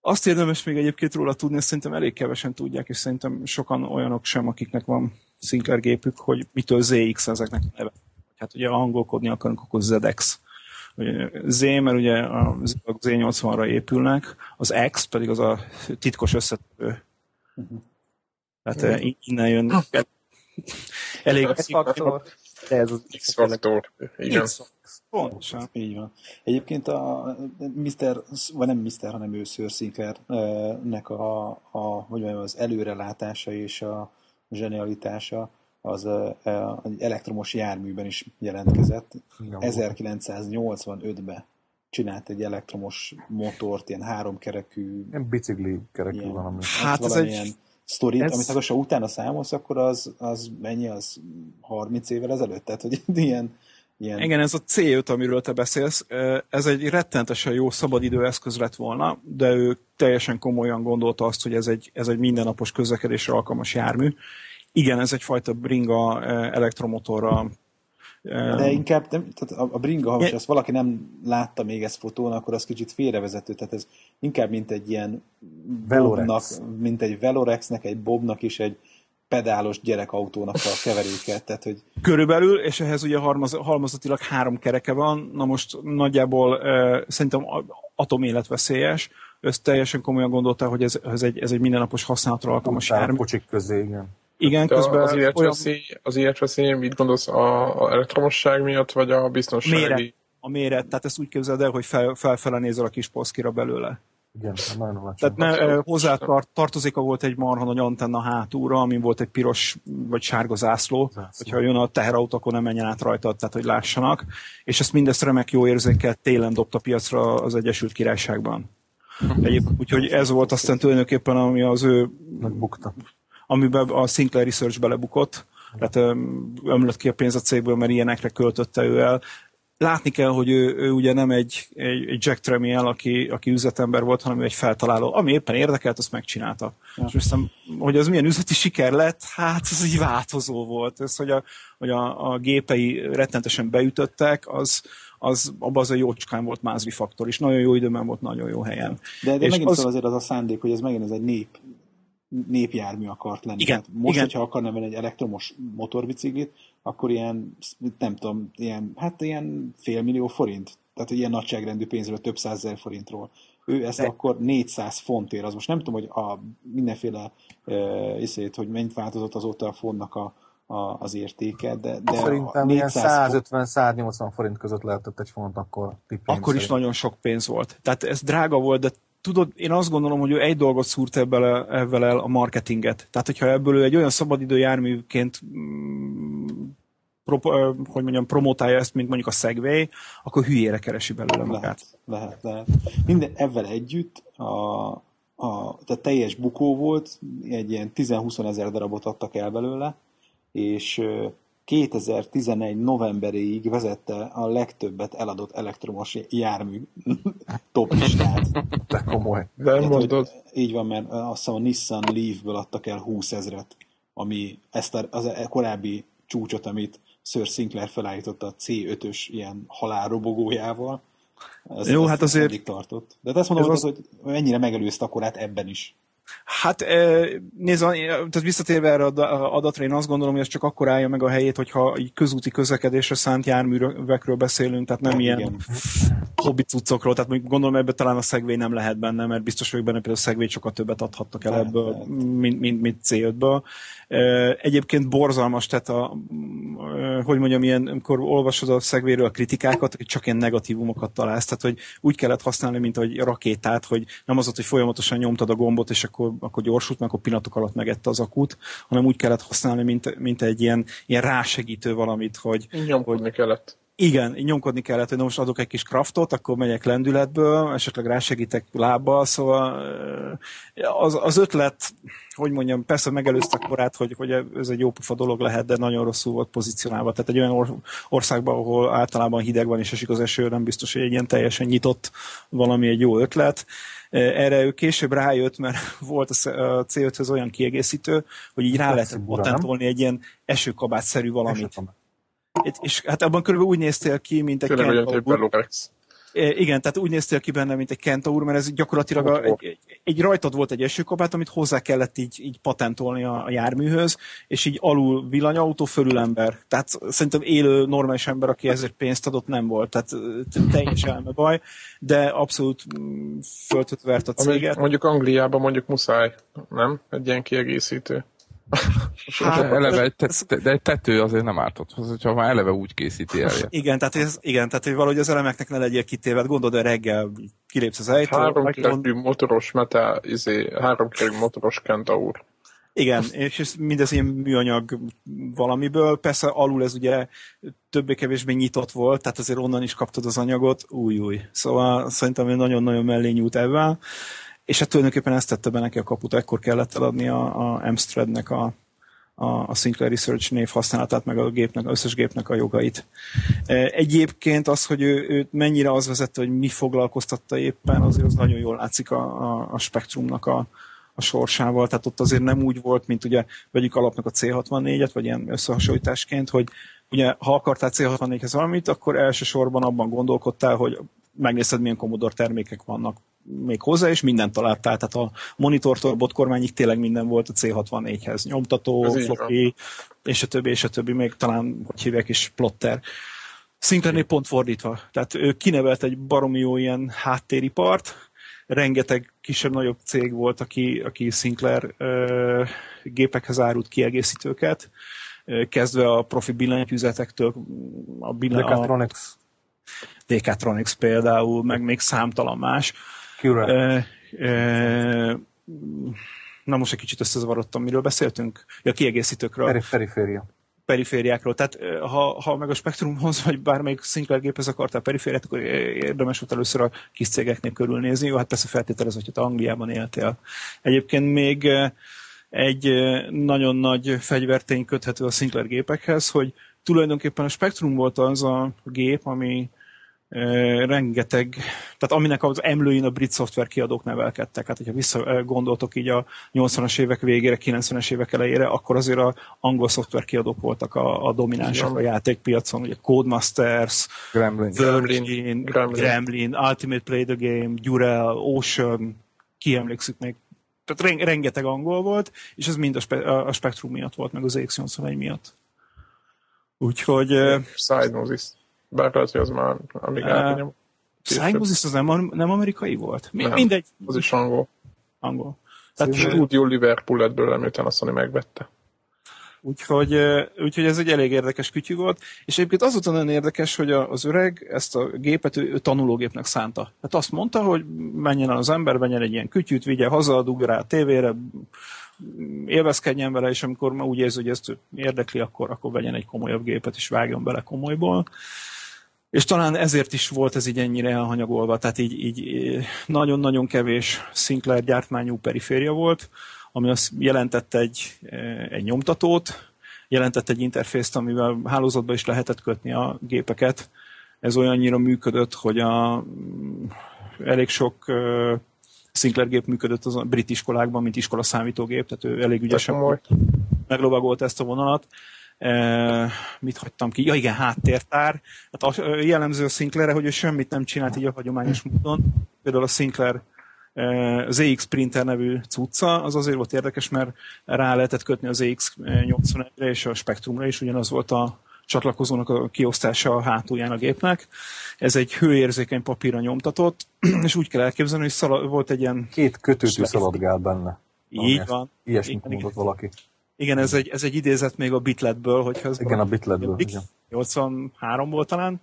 Azt érdemes még egyébként róla tudni, ezt szerintem elég kevesen tudják, és szerintem sokan olyanok sem, akiknek van Sinclair gépük, hogy mitől ZX ezeknek a neve. Hát ugye angolkodni akarunk, akkor ZX. Z, mert ugye a Z80-ra épülnek, az X pedig az a titkos összetevő. Tehát eh, innen jön elég X-faktor. de ez az X-faktor. Igen. Pontosan. Így van. Egyébként a Mr. vagy nem Mr., hanem ő Sir Sinclair-nek a, a, hogy mondjam, az előrelátása és a zsenialitása az egy elektromos járműben is jelentkezett. 1985-ben csinált egy elektromos motort, ilyen háromkerekű, Ilyen bicikli kerekű ilyen, valami. Hát ez egy- sztorit, Ez- amit se utána számolsz, akkor az, az mennyi az 30 évvel ezelőtt? Tehát, hogy ilyen, ilyen Igen, ez a C5, amiről te beszélsz, ez egy rettentesen jó szabadidő eszköz lett volna, de ő teljesen komolyan gondolta azt, hogy ez egy, ez egy mindennapos közlekedésre alkalmas jármű. Igen, ez egyfajta bringa elektromotorra. De inkább, nem, tehát a, a bringa, ha Ja. most azt valaki nem látta még ezt fotón, akkor az kicsit félrevezető. Tehát ez inkább mint egy ilyen Velorex. Bobnak, mint egy Velorexnek, egy Bobnak is egy pedálos gyerekautónak a keveréke. Tehát, hogy Körülbelül, és ehhez ugye halmaz, halmazatilag három kereke van, na most nagyjából uh, szerintem a- atoméletveszélyes, ő teljesen komolyan gondolta, hogy ez, ez, egy, ez egy mindennapos használatra alkalmas jármű. kocsik közé, igen. Igen, De közben az olyan életveszély, az életveszély, mit gondolsz, a, a elektromosság miatt, vagy a biztonsági? méret, a méret, tehát ezt úgy képzeld el, hogy fel, felfele nézel a kis poszkira belőle. Igen, nagyon alacsony. Tehát ne, hozzá tar- tartozéka volt egy marha nagy antenna hátulra, amin volt egy piros vagy sárga zászló, Zászló. hogyha jön a teherautó, akkor nem menjen át rajta, tehát hogy lássanak. És ezt mindezt remek jó érzékkel télen dobta piacra az Egyesült Királyságban. Egyéb, úgyhogy ez volt aztán tulajdonképpen, ami az ő, Megbukta. amiben a Sinclair Research belebukott, tehát öm, ömlött ki a pénz a cégből, mert ilyenekre költötte ő el. Látni kell, hogy ő, ő ugye nem egy, egy, egy Jack Tramiel, aki, aki üzletember volt, hanem ő egy feltaláló. Ami éppen érdekelt, azt megcsinálta. Ja. És aztán, hogy az milyen üzleti siker lett, hát ez így változó volt. Ez, hogy a, hogy a, a gépei rettentesen beütöttek, az, az abban az a jócskán volt mázli faktor, és nagyon jó időben volt, nagyon jó helyen. De, de És megint az... szóval azért az a szándék, hogy ez megint ez egy nép, népjármű akart lenni. Igen, Tehát most, igen. hogyha akarna venni egy elektromos motorbiciklit, akkor ilyen, nem tudom, ilyen, hát ilyen félmillió forint. Tehát ilyen nagyságrendű pénzről, több százezer forintról. Ő ezt De- akkor 400 fontért, az most nem tudom, hogy a mindenféle uh, iszét, hogy mennyit változott azóta a fontnak a, a, az értéke, de, de Szerintem a ilyen 400 font, 150-180 forint között lehetett egy font akkor akkor is nagyon sok pénz volt. Tehát ez drága volt, de tudod, én azt gondolom, hogy ő egy dolgot szúrt ebből ebből el a marketinget. Tehát, hogyha ebből ő egy olyan szabadidő járműként mm, pro, hogy mondjam, promotálja ezt, mint mondjuk a Segway, akkor hülyére keresi belőle magát. Lehet, lehet, lehet. Minden ebben együtt a, a, tehát teljes bukó volt, egy ilyen 10-20 ezer darabot adtak el belőle, és 2011 novemberéig vezette a legtöbbet eladott elektromos jármű top listát. De komoly. De Tehát, mondod, hogy így van, mert azt hiszem a Nissan Leaf-ből adtak el 20 ezret, ami ezt a, az a korábbi csúcsot, amit Sir Sinclair felállította a C5-ös ilyen halálrobogójával. Ez, Jó, ez hát azért- eddig tartott. De hát azt mondom, Ez hogy, az... hogy mennyire megelőzte a korát ebben is. Hát nézd, tehát visszatérve erre adatra, én azt gondolom, hogy ez csak akkor állja meg a helyét, hogyha így közúti közlekedésre szánt járművekről beszélünk, tehát nem ilyen Igen. hobbi cuccokról, tehát mondjuk gondolom ebben talán a Segway nem lehet benne, mert biztos vagyok benne, például a Segway sokkal többet adhattak el ebből, mint, mint, mint C5-ből. Eh, Egyébként borzalmas, tehát a, hogy mondjam, ilyen, amikor olvasod a Segwayről a kritikákat, hogy csak ilyen negatívumokat találsz, tehát hogy úgy kellett használni, mint egy rakétát, hogy nem az volt, hogy folyamatosan nyomtad a gombot, és akkor, akkor gyorsult, meg akkor pillanatok alatt megette az akut, hanem úgy kellett használni, mint, mint egy ilyen, ilyen rásegítő valamit, hogy, nyomkodni kellett. Igen, nyomkodni kellett, hogy most adok egy kis kraftot, akkor megyek lendületből, esetleg rásegítek lábbal, szóval az, az ötlet, hogy mondjam, persze megelőzte korát, hogy, hogy ez egy jó pofa dolog lehet, de nagyon rosszul volt pozícionálva. Tehát egy olyan or- országban, ahol általában hideg van és esik az eső, nem biztos, hogy egy ilyen teljesen nyitott valami egy jó ötlet. Erre ő később rájött, mert volt a C- a C5-höz olyan kiegészítő, hogy így rá lehet Flexibura, nem? patentolni egy ilyen esőkabátszerű valamit. Esetem. És- hát abban körülbelül úgy néztél ki, mint egy Tényleg olyan. E, Igen, tehát úgy néztél ki benne, mint egy kentaur, mert ez gyakorlatilag a, egy, egy, egy rajtad volt egy esőkabát, amit hozzá kellett így, így patentolni a, a járműhöz, és így alul villanyautó, fölül ember. Tehát szerintem élő, normális ember, aki ezért pénzt adott, nem volt. Tehát teljes elme baj, de abszolút mm, föltött vert a Ami céget. mondjuk Angliában mondjuk muszáj, nem? Egy ilyen kiegészítő. Hát, eleve egy tet, de egy tető azért nem ártott, hogyha már eleve úgy készíti el. Igen, tehát, ez, igen, tehát hogy valahogy az elemeknek ne legyél kitéve. Hát Gondolod, hogy reggel kilépsz az ajtón, Háromkerekű motoros metá, izé, háromkerekű motoros kentaur. Igen, és ez mindez ilyen műanyag valamiből. Persze alul ez ugye többé-kevésbé nyitott volt, tehát azért onnan is kaptad az anyagot, új-új. Szóval szerintem nagyon-nagyon mellé nyújt ebben. És hát tulajdonképpen ezt tette be neki a kaput, ekkor kellett eladni a, a Amstradnek a, a, a Sinclair Research név használatát, meg a gépnek, az összes gépnek a jogait. E, Egyébként az, hogy ő, őt mennyire az vezette, hogy mi foglalkoztatta éppen, azért az nagyon jól látszik a, a, a spektrumnak a, a sorsával, tehát ott azért nem úgy volt, mint ugye vegyük alapnak a C64-et, vagy ilyen összehasonlításként, hogy ugye ha akartál C64-hez valamit, akkor elsősorban abban gondolkodtál, hogy megnézted, milyen Commodore termékek vannak még hozzá, és mindent találtál. Tehát a monitortól botkormányig tényleg minden volt a C64-hez. Nyomtató, Ez floppy, és a többi, és a többi, még talán, hogy hívják is, plotter. Sinclairnél pont fordítva. Tehát ő kinevelt egy baromi jó ilyen háttéripart, rengeteg kisebb-nagyobb cég volt, aki, aki Sinclair ö, gépekhez árult kiegészítőket, ö, kezdve a profi billentyűzetektől, a, billen, a Decatronics, Decatronics például, meg még számtalan más. Ö, na most egy kicsit összezavarodtam, miről beszéltünk? Ja, kiegészítőkről Peri- periféria. perifériákról. Tehát ha, ha meg a Spectrumhoz, vagy bármelyik Sinclair géphez akartál perifériát, akkor érdemes volt először a kis cégeknél körülnézni. Jó, hát persze feltételez, hogy te Angliában éltél. Egyébként még egy nagyon nagy fegyvertény köthető a Sinclair gépekhez, hogy tulajdonképpen a Spectrum volt az a gép, ami rengeteg, tehát aminek az emlőin a brit szoftver kiadók nevelkedtek. Hát, hogyha visszagondoltok így a 80-as évek végére, 90-es évek elejére, akkor azért a angol szoftver kiadók voltak a, a dominánsak a játékpiacon, ugye Codemasters, Gremlin. Virgin, Gremlin. Gremlin, Ultimate Play the Game, Durell, Ocean, ki emlékszik még? Tehát ren- rengeteg angol volt, és ez mind a, spe- a Spectrum miatt volt, meg az X81 miatt. Úgyhogy Psygnosis. Bár hogy az már amíg Eh, átnyom. Psygnosis az nem, nem amerikai volt? Mi, Nem. Mindegy, Az is angol. angol. Tehát, Studio Liverpool lett belőle, miután a Sony megvette. Úgyhogy, úgyhogy ez egy elég érdekes kütyű volt, és egyébként azóta nagyon érdekes, hogy az öreg ezt a gépet ő, ő tanulógépnek szánta. Hát azt mondta, hogy menjen el az ember, venjen egy ilyen kütyűt, vigye haza, dugja rá a tévére, élvezkedjen vele, és amikor már úgy érzi, hogy ezt érdekli, akkor, akkor vegyen egy komolyabb gépet, és vágjon bele komolyból. És talán ezért is volt ez így ennyire elhanyagolva, tehát így, így nagyon-nagyon kevés Sinclair gyártmányú periféria volt, ami azt jelentette egy, eh, egy nyomtatót, jelentett egy interfészt, amivel hálózatba is lehetett kötni a gépeket. Ez olyannyira működött, hogy a, mm, elég sok eh, Sinclair gép működött az a brit iskolákban, mint iskola számítógép, tehát ő elég ügyesen komoly. meglovagolt ezt a vonalat. Mit hagytam ki? Ja igen, háttértár. Hát a, jellemző a Sinclairre, hogy ő semmit nem csinált így a hagyományos módon. Például a Sinclair e, ZX Printer nevű cucca, az azért volt érdekes, mert rá lehetett kötni az ZX81-re és a Spectrumra is, ugyanaz volt a csatlakozónak a kiosztása a hátulján a gépnek. Ez egy hőérzékeny papírra nyomtatott, és úgy kell elképzelni, hogy szala, volt egy ilyen... Két kötőtű szaladgál benne. Így van. Ilyesmit Igen, mondott valaki. Igen, ez egy, ez egy idézet még a Bitletből, hogyha ez Igen, a Bitletből, Big- igen. 83 volt talán,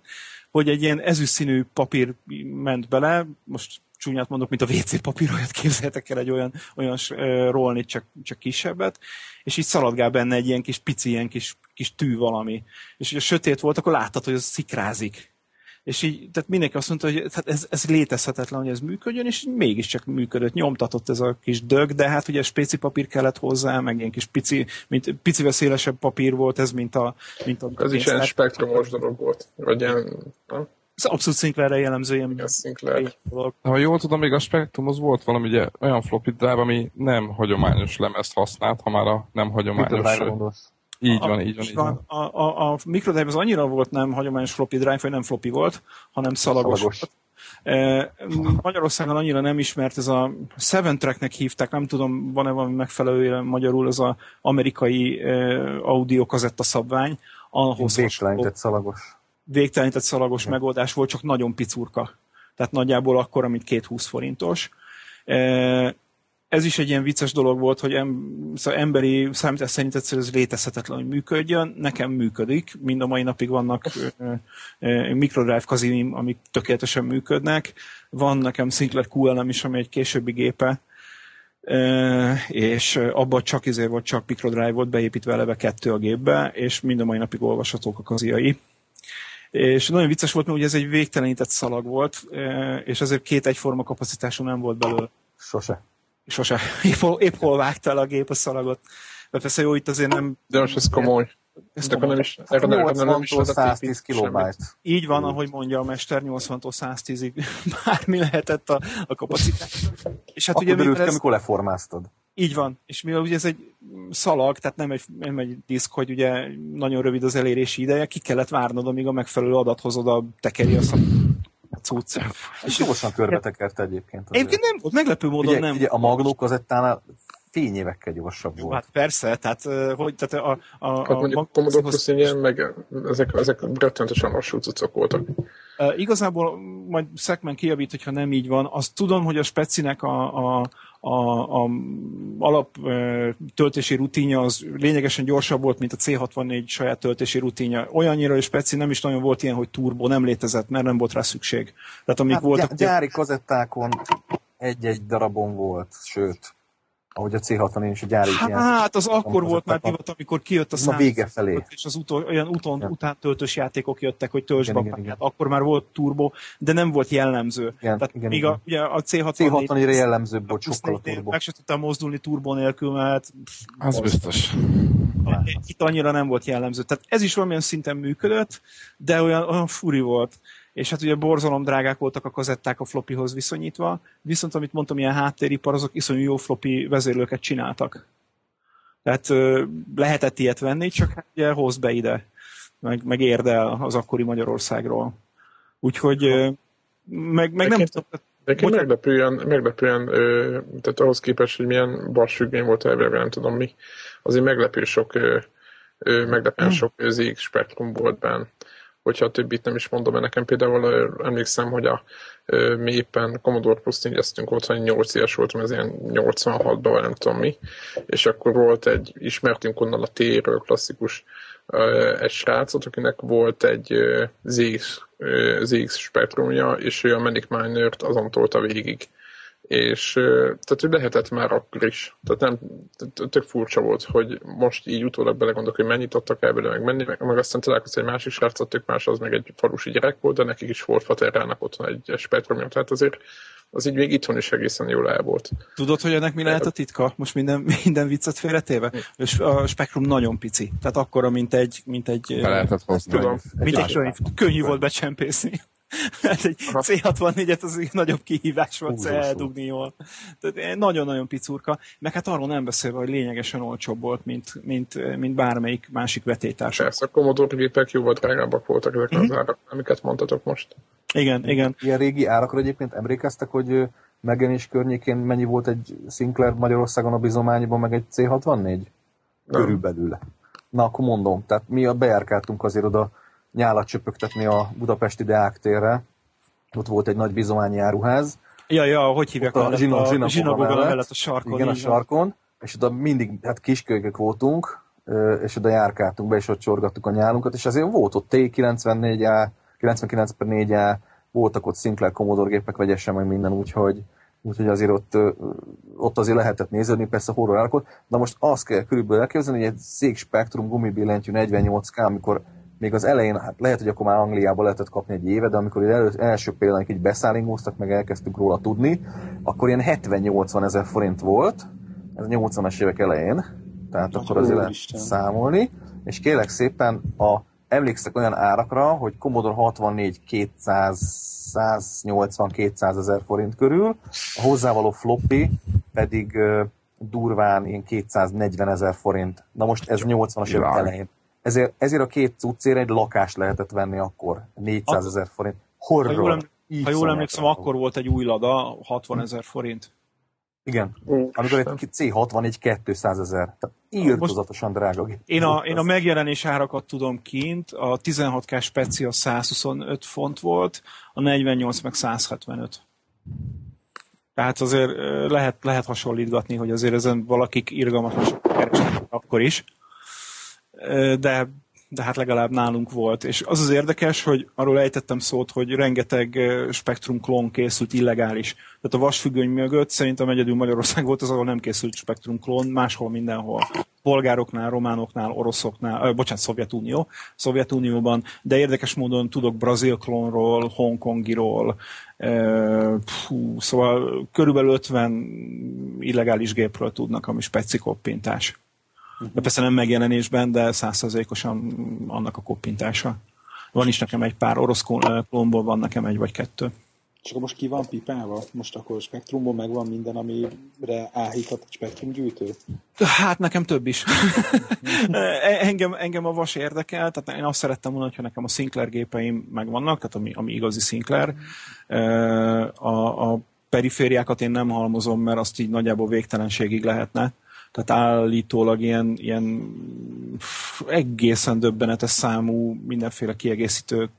hogy egy ilyen ezüstszínű papír ment bele, most csúnyát mondok, mint a WC papír, olyat képzeljetek el egy olyan, olyan uh, rollnit, csak, csak kisebbet, és így szaladgál benne egy ilyen kis pici, ilyen kis, kis tű valami. És hogyha sötét volt, akkor láttad, hogy az szikrázik. És így, tehát mindenki azt mondta, hogy hát ez, ez létezhetetlen, hogy ez működjön, és mégiscsak működött, nyomtatott ez a kis dög, de hát ugye spéci papír kellett hozzá, meg ilyen kis pici, mint picivel szélesebb papír volt ez, mint a, mint a Ez is ilyen pénztár. spektrumos dolog volt. Vagy ilyen, nem? Ez abszolút Sinclairre jellemző ilyen Ez Sinclair. dolog. Ha jól tudom, még a Spectrum az volt valami ugye, olyan floppy drive, ami nem hagyományos lemezt használt, ha már a nem hagyományos... Mikrodrive Így A- van, így van, így van. A, a, a microdrive az annyira volt nem hagyományos floppy drive, hogy nem floppy volt, hanem szalagos. Szalagos. E, Magyarországon annyira nem ismert, ez a Seven Tracknek hívták, nem tudom, van-e valami megfelelő magyarul, az a amerikai e, audio kazetta szabvány, ahhoz Végtelenített szalagos. végtelenített szalagos megoldás volt, csak nagyon picurka. Tehát nagyjából akkora, mint két 20 forintos. E, Ez is egy ilyen vicces dolog volt, hogy em, szóval emberi számítás szerint egyszerűen ez létezhetetlen, hogy működjön. Nekem működik. Mind a mai napig vannak ö, ö, microdrive kazim, amik tökéletesen működnek. Van nekem Sinclair QLM is, ami egy későbbi gépe, Ö, és abban csak izé volt, csak microdrive volt beépítve eleve kettő a gépbe, és mind a mai napig olvashatók a kaziai. És nagyon vicces volt, mert ugye ez egy végtelenített szalag volt, és ezért két egyforma kapacitású nem volt belőle. Sose. Sose. Épp, épp hol vágta el a gép a szalagot. De persze jó, itt azért nem... De most ez komoly. Ez akkor nem is, Hát nem, nem is 80-tól lehetett 110 építeni kilobájt. Így van, ahogy mondja a mester, 80-tól 110-ig bármi lehetett a, a kapacitás. És hát Akkor ugye ki, ez, amikor leformáztad. így van, és mivel ugye ez egy szalag, tehát nem egy, nem egy diszk, hogy ugye nagyon rövid az elérési ideje, ki kellett várnod, amíg a megfelelő adathoz oda tekeri a szal- a cucc. És gyorsan körbetekerte egyébként. azért. Egyébként nem volt, meglepő módon Ugye, nem ugye a Magnó kazettánál fényévekkel gyorsabb volt. Hát persze, tehát hogy tehát a, a, Hát a mondjuk Commodore Plus ilyen, meg ezek, ezek rettenetesen lassú cuccok voltak. Uh, igazából majd Szekmen kijavít, hogyha nem így van. Azt tudom, hogy a specinek a, a, a, a alap töltési rutinja az lényegesen gyorsabb volt, mint a C64 saját töltési rutinja. Olyannyira, hogy speci nem is nagyon volt ilyen, hogy turbo nem létezett, mert nem volt rá szükség. Tehát amíg Hát, voltak... gy- gyári kazettákon egy-egy darabon volt, sőt, ahogy a C64 is a gyári ilyen. Hát az akkor volt már divat, amikor kijött a Na, vége felé. és az utol, olyan uton, Ja. után töltős játékok jöttek, hogy töltsd Igen, be. igen, igen. Akkor már volt turbo, de nem volt jellemző. Igen, Tehát igen, míg igen. A, ugye a C64 C64-re jellemzőbb volt, sokkal a turbo. Meg se tudtam mozdulni turbo nélkül, mert Az biztos. itt annyira nem volt jellemző. Tehát ez is valamilyen szinten működött, de olyan, olyan furi volt. És hát ugye borzalom drágák voltak a kazetták a floppyhoz viszonyítva, viszont amit mondtam, ilyen háttéripar, azok iszonyú jó floppy vezérlőket csináltak. Tehát lehetett ilyet venni, csak hát ugye hozd be ide, meg, meg érd el az akkori Magyarországról. Úgyhogy meg, meg nem tudom, Bocsánat. meglepően, meglepően ö, tehát ahhoz képest, hogy milyen bassfüggvény volt elvileg, nem tudom mi, azért meglepő sok, ö, ö, meglepően sok ö, ZX spektrum volt benne. Hogyha a többit nem is mondom, mert nekem például emlékszem, hogy a, mi éppen Commodore Plus négyeztünk ott, hogy 8 éves voltam, ez ilyen 86-ban, vagy nem tudom mi, és akkor volt egy, ismertünk onnan a T-ről klasszikus egy srácot, akinek volt egy ZX, ZX spektrumja, és ő a Manic Miner-t azon tolta végig. És tehát ő lehetett már akkor is. Tehát nem, tök furcsa volt, hogy most így utólag belegondolok, hogy mennyit adtak el belőle, meg menni, meg, meg aztán találkoztam egy másik srácot, tök más, az meg egy falusi gyerek volt, de nekik is volt Faterrának otthon egy spektrumja, tehát azért az így még itthon is egészen jól el volt. Tudod, hogy ennek mi lehet a titka? Most minden, minden viccet félretéve? És A spektrum nagyon pici. Tehát akkora, mint egy, mint egy, Be lehetett hozni. Tudom. mint egy könyv. Könnyű volt becsempészni. Hát egy C64-et az egy nagyobb kihívás volt eldugni jól. Tehát nagyon-nagyon picurka. Meg hát arról nem beszélve, hogy lényegesen olcsóbb volt, mint, mint, mint bármelyik másik vetétársa. Persze, a Commodore gépek jóval drágábbak voltak ezek Mhm. az árak, amiket mondtatok most. Igen, igen. Ilyen régi árakra egyébként emlékeztek, hogy megjelenés környékén mennyi volt egy Sinclair Magyarországon a bizományban, meg egy C64? Nem. Körülbelül. Na, akkor mondom. Tehát mi a bejárkáltunk azért oda nyálat csöpögtetni a budapesti Deák térre. Ott volt egy nagy bizományi áruház. Ja, ja, hogy hívják Ott a zsinag- a zsinagoga zsinagoga mellett. mellett a sarkon. Igen, a így sarkon. És oda mindig, hát kiskölykök voltunk, és oda járkáltunk be, és ott csorgattuk a nyálunkat, és azért volt ott T94A, 99 per 4A, voltak ott Sinclair Commodore gépek vegyesen, meg minden, úgyhogy, úgyhogy azért ott, ott azért lehetett nézni, persze horror de most azt kell körülbelül elképzelni, hogy egy Zig Spectrum gumibillentyű 48K, amikor még az elején, hát lehet, hogy akkor már Angliában lehetett kapni egy éve, de amikor elő, első például így beszállingóztak, meg elkezdtünk róla tudni, akkor ilyen 70-80 ezer forint volt, ez a 80-as évek elején, tehát Hát, akkor azért lehet számolni, és kérlek szépen a, emlékszek olyan árakra, hogy Commodore 64 200 180-200 ezer forint körül, a hozzávaló floppy pedig durván ilyen 240 ezer forint. Na most ez 80-as évek elején. Ezért, ezért a két cuccért egy lakást lehetett venni akkor, 400 ezer forint. Ha jól, Horror. eml- ha jól emlékszem, akkor volt egy új Lada, 60 ezer forint. Igen. Amikor egy C64 200 ezer. Írtozatosan drága. Én a, én a megjelenés árakat tudom kint, a 16K Specia 125 font volt, a 48 meg 175. Tehát azért lehet, lehet hasonlítgatni, hogy azért ezen valakik irgalmatosok keresnek akkor is. De de hát legalább nálunk volt. És az az érdekes, hogy arról ejtettem szót, hogy rengeteg ö, Spectrum klón készült illegális. Tehát a vasfüggöny mögött szerintem egyedül Magyarország volt az, ahol nem készült Spectrum klón, máshol mindenhol. Bolgároknál, románoknál, oroszoknál, ö, bocsánat, Szovjetunió, Szovjetunióban, de érdekes módon tudok brazil klónról, hongkongiról, ö, fú, szóval körülbelül 50 illegális gépről tudnak, ami speci koppintás. De persze nem megjelenésben, de százszerzékosan annak a koppintása. Van is nekem egy pár orosz klón- klónból, van nekem egy vagy kettő. És akkor most ki van pipálva? Most akkor a spektrumból megvan minden, amire áhíthat egy spektrumgyűjtő? Hát nekem több is. E- engem, engem a vas érdekel, tehát én azt szerettem volna, hogyha nekem a Sinclair gépeim megvannak, tehát ami, ami igazi Sinclair. E, A, a perifériákat én nem halmozom, mert azt így nagyjából végtelenségig lehetne. Tehát állítólag ilyen, ilyen egészen döbbenetes számú mindenféle kiegészítő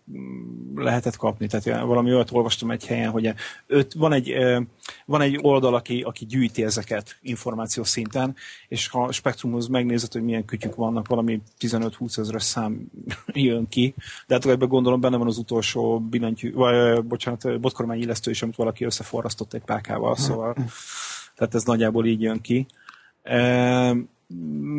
lehetett kapni. Tehát valami olyat olvastam egy helyen, hogy öt, van, egy, van egy oldal, aki, aki gyűjti ezeket információs szinten, és ha Spektrumhoz megnézed, hogy milyen kütyük vannak, valami 15-20 ezeres szám jön ki, de hát ebben gondolom benne van az utolsó billentyű, vagy bocsánat, botkormány illesztő is, amit valaki összeforrasztott egy pákával, szóval tehát ez nagyjából így jön ki.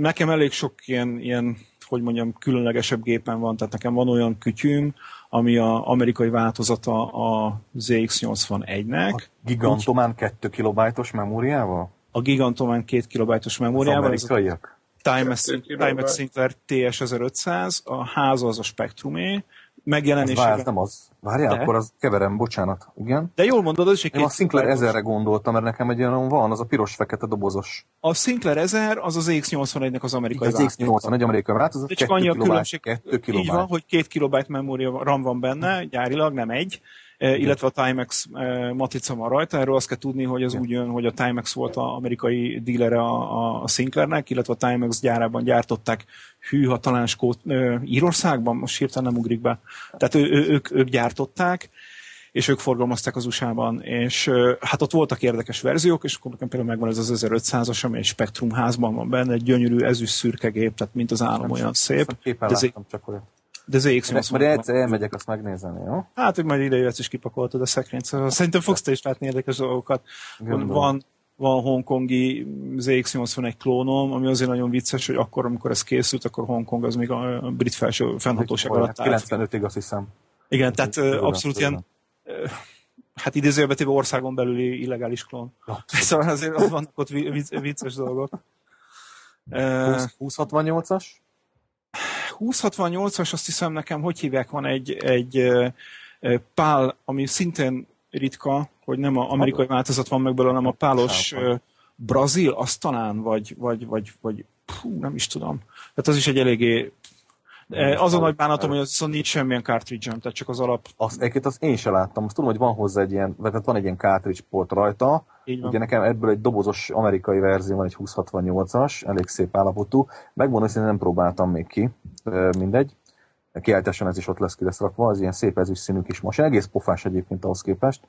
Nekem elég sok ilyen, ilyen, hogy mondjam, különlegesebb gépen van, tehát nekem van olyan kütyüm, ami az amerikai változata a ZX81-nek, Gigantomán 2 kilobájtos memóriával? a Gigantomán 2 kilobájtos Az memóriával, ez a amerikaiak? Timeless kilobájt. Sinclair TS1500, a háza az a Spectrumé, Ez megjelenésében... vár, nem az. Várjál, De? akkor az keverem, bocsánat. Igen. De jól mondod, az is egy Én a Sinclair kilobájtos. 1000-re gondoltam, mert nekem egy olyan van, az a piros-fekete dobozos. A Sinclair 1000 az az ZX81-nek az amerikai Az X80 egy amerikai változat, De csak 2 annyi a kilobájt, különbség, 2 így van, kilobájt. hogy két kilobájt memória RAM van benne, gyárilag, nem egy, illetve a Timex matrica van rajta. Erről azt kell tudni, hogy az úgy jön, hogy a Timex volt a amerikai dílere a, a Sinclairnek, illetve a Timex gyárában gyártották hűha talán Skót, Írországban, most hirtelen nem ugrik be. Tehát ő, ő, ők, ők gyártották, és ők forgalmazták az USA-ban, és hát ott voltak érdekes verziók, és akkor nekem például megvan ez az 1500-as, ami egy Spectrum házban van benne, egy gyönyörű ezüst szürke gép, tehát mint az álom olyan szép, Képen láttam csak olyat. De De ZX80. Majd egyszer elmegyek azt megnézni, jó? Hát, hogy majd ide jössz és kipakoltad a szekrényt, szóval szerintem fogsz te is látni érdekes dolgokat. Gondolom. Van, van hongkongi ZX81 klónom, ami azért nagyon vicces, hogy akkor, amikor ez készült, akkor Hongkong az még a brit felső fennhatóság alatt állt. 95-ig azt hiszem. Igen, tehát abszolút ilyen hát idézőjelbe téve országon belüli illegális klón. Szóval azért ott vannak ott vi- vic- vicces dolgok. Uh, 2068-as? 2068-as, azt hiszem nekem, hogy hívják, van egy, egy pál, ami szintén ritka, hogy nem a amerikai változat van meg belőle, hanem a pálos brazil, az talán, vagy, vagy, vagy, vagy pú, nem is tudom. Tehát az is egy eléggé Az a nagy bánatom, hogy az viszont nincs semmilyen cartridge tehát csak az alap. Azt, egyébként azt én se láttam. Azt tudom, hogy van hozzá egy ilyen, tehát van egy ilyen cartridge port rajta. Ugye nekem ebből egy dobozos amerikai verzió van, egy 2068-as, elég szép állapotú. Megmondom, hogy nem próbáltam még ki, mindegy. Kiáltáson ez is ott lesz ki lesz rakva, az ilyen szép ezüst színű kis most egész pofás egyébként ahhoz képest.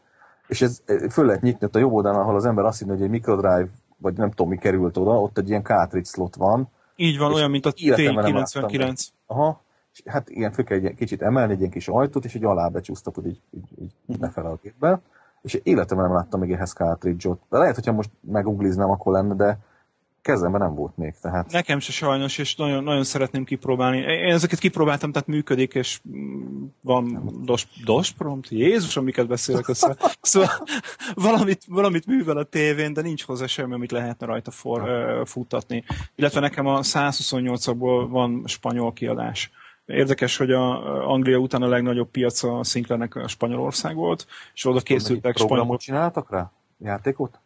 És ez föl lehet nyitni ott a jobb oldalon, ahol az ember azt hinné, hogy egy microdrive, vagy nem tudom mi került oda, ott egy ilyen cartridge slot van, Így van, olyan, mint a életemben nem láttam T99. Aha, és hát igen, föl kell egy ilyen kicsit emelni, egy ilyen kis ajtót, és egy alá becsúsztapod így, így, így lefele a gépbe. És életemben nem láttam még ehhez cartridge-ot. De lehet, hogyha most megugliznám, akkor lenne, de kezemben nem volt még. Tehát Nekem se sajnos, és nagyon, nagyon szeretném kipróbálni. Én ezeket kipróbáltam, tehát működik, és mm, van dos, dos prompt? Jézus, amiket beszélek össze. Szóval valamit, valamit művel a tévén, de nincs hozzá semmi, amit lehetne rajta for, uh, futtatni. Illetve nekem a 128-akból van spanyol kiadás. Érdekes, hogy a Anglia után a legnagyobb piac a Sinclairnek a Spanyolország volt, és oda készültek spanyol programot csináltak rá? Játékot?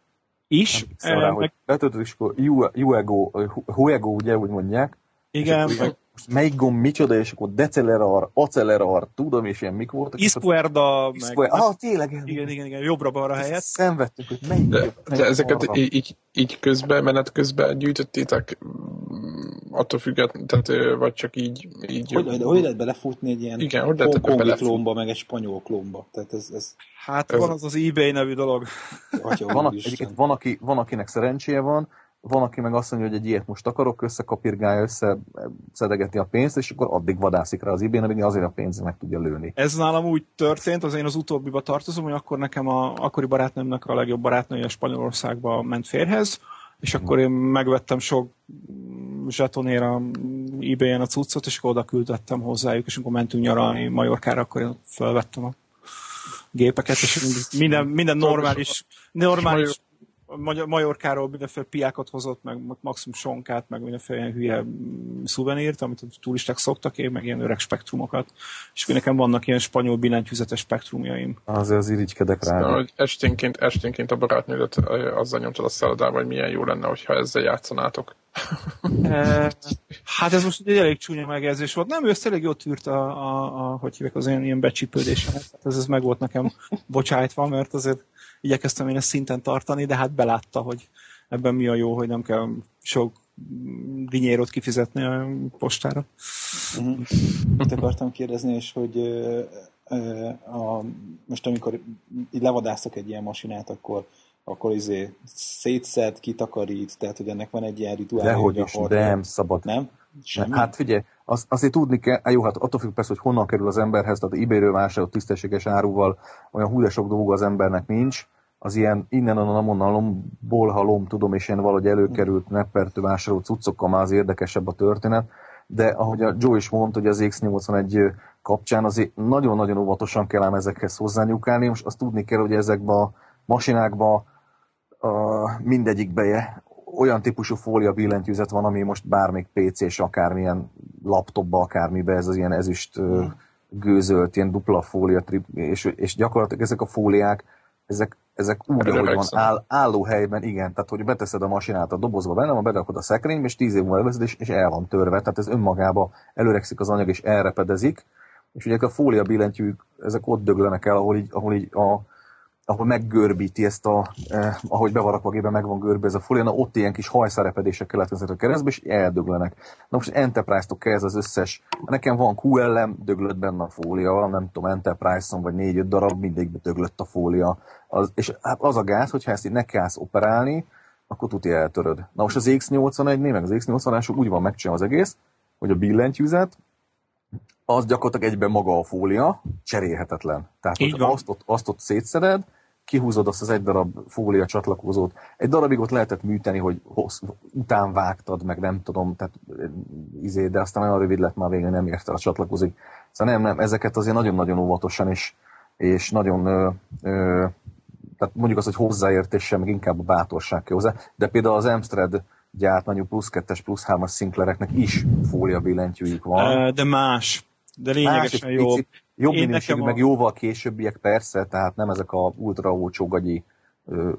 Is. Emlékszem rá, eh, hogy meg, betöltöd, és akkor Ue- Uego, Huego, ugye úgy mondják. És igen, akkor így meg most melyik gomb micsoda, és akkor decelerar, acelerar, tudom, és ilyen mik voltak. és akkor- Ispuerda, meg... Ah, tényleg. Igen, igen, igen, jobbra-balra helyett. Szenvedtünk, hogy melyik. De, melyik de ezeket arra. így, így, közben, menet közben gyűjtöttétek mm, attól függetlenül, tehát vagy csak így... így Hogy, de hogy lehet belefutni egy ilyen Igen, hogy hongkongi klónba, meg egy spanyol klónba? Tehát ez, ez Hát Ez- van az az eBay nevű dolog. atya Van, egyébként van, aki, van, akinek szerencséje van, van, aki meg azt mondja, hogy egy ilyet most akarok, összekapirgálja, össze szedegeti a pénzt, és akkor addig vadászik rá az ibén, amíg azért a pénzt meg tudja lőni. Ez nálam úgy történt, az én az utóbbiba tartozom, hogy akkor nekem a akkori barátnőmnek a legjobb barátnője Spanyolországba ment férhez, és akkor én megvettem sok zsetonér a ebay-en a cuccot, és akkor oda küldettem hozzájuk, és amikor mentünk nyaralni Majorkára, akkor én felvettem a gépeket, és minden, minden normális, normális Majorkáról mindenféle piákat hozott, meg maximum sonkát, meg mindenféle ilyen hülye mm, szuvenírt, amit a turisták szoktak, én meg ilyen öreg spektrumokat. És akkor nekem vannak ilyen spanyol billentyűzetes spektrumjaim. Azért az irigykedek rá. Szóval, hogy esténként, esténként a barátnődet ö, azzal nyomtad a szállodába, hogy milyen jó lenne, hogyha ezzel játszanátok. Eh, Hát ez most egy elég csúnya megjegyzés volt. Nem, ő ezt elég jól tűrt a, a, a hogy hívják, az ilyen, ilyen becsípődésemet. Hát ez, ez meg volt nekem bocsájtva, mert azért igyekeztem én ezt szinten tartani, de hát belátta, hogy ebben mi a jó, hogy nem kell sok dinyérot kifizetni a postára. Uh-huh. Mit akartam kérdezni, és hogy ö, ö, a, most amikor így levadászok egy ilyen masinát, akkor akkor izé szétszed, kitakarít, tehát hogy ennek van egy ilyen rituál. Dehogy is, nem szabad. Nem? Semmi? Hát figyelj, az, azért tudni kell, hát jó, hát attól függ persze, hogy honnan kerül az emberhez, tehát eBay-ről vásárolt tisztességes áruval olyan hú de sok dolga az embernek nincs, az ilyen innen, onnan, amonnan, lomból, ha lom tudom, és ilyen valahogy előkerült neppertő vásárolt cuccokkal már az érdekesebb a történet, de ahogy a Joe is mondta, hogy az X81 kapcsán azért nagyon-nagyon óvatosan kell ám ezekhez hozzányúkálni, most azt tudni kell, hogy ezekben a masinákban a mindegyikbe olyan típusú fólia billentyűzet van, ami most bármelyik PC-s, akármilyen laptopba, akármibe, ez az ilyen ezüst mm. gőzölt, ilyen dupla fólia, és, és gyakorlatilag ezek a fóliák, ezek, ezek úgy, ahogy van, áll, álló helyben, igen, tehát hogy beteszed a masinát a dobozba benne, van, berakod a szekrénybe, és tíz év múlva elveszed, és, és el van törve, tehát ez önmagába előrekszik az anyag, és elrepedezik, és ugye a fólia billentyűk, ezek ott döglenek el, ahol így, ahol így a, ahol meggörbíti ezt a, eh, ahogy bevarakva gében meg van görbe ez a fólia, na ott ilyen kis hajszárepedések keletkeznek a keresztbe, és eldöglenek. Na most Enterprise-tól kezd az összes, nekem van QLM, döglött benne a fólia, nem tudom, Enterprise-on vagy négy-öt darab, mindig döglött a fólia. Az, és hát az a gáz, hogyha ezt így nekelsz operálni, akkor tuti eltöröd. Na most az X81-nél, meg az X80-ások úgy van megcsinálva az egész, hogy a billentyűzet, az gyakorlatilag egyben maga a fólia, cserélhetetlen. Tehát, hogy azt ott, azt ott szétszeded, kihúzod azt az egy darab fólia csatlakozót. Egy darabig ott lehetett műteni, hogy hossz, után vágtad, meg nem tudom, tehát eh, izé, de aztán olyan rövid lett már végül, nem érte a csatlakozik. Szóval nem, nem, ezeket azért nagyon-nagyon óvatosan és, és nagyon ö, ö, tehát mondjuk az, hogy hozzáértéssel, meg inkább a bátorság kell hozzá, de például az Amstrad gyártmányú plusz 2-es, plusz 3-as Sinclaireknek is fólia billentyűjük van. De más. De lényegesen Más, jobb. picit Jobb Én minőségű, nekem a- meg jóval későbbiek persze, tehát nem ezek a ultra olcsó gagyi ö,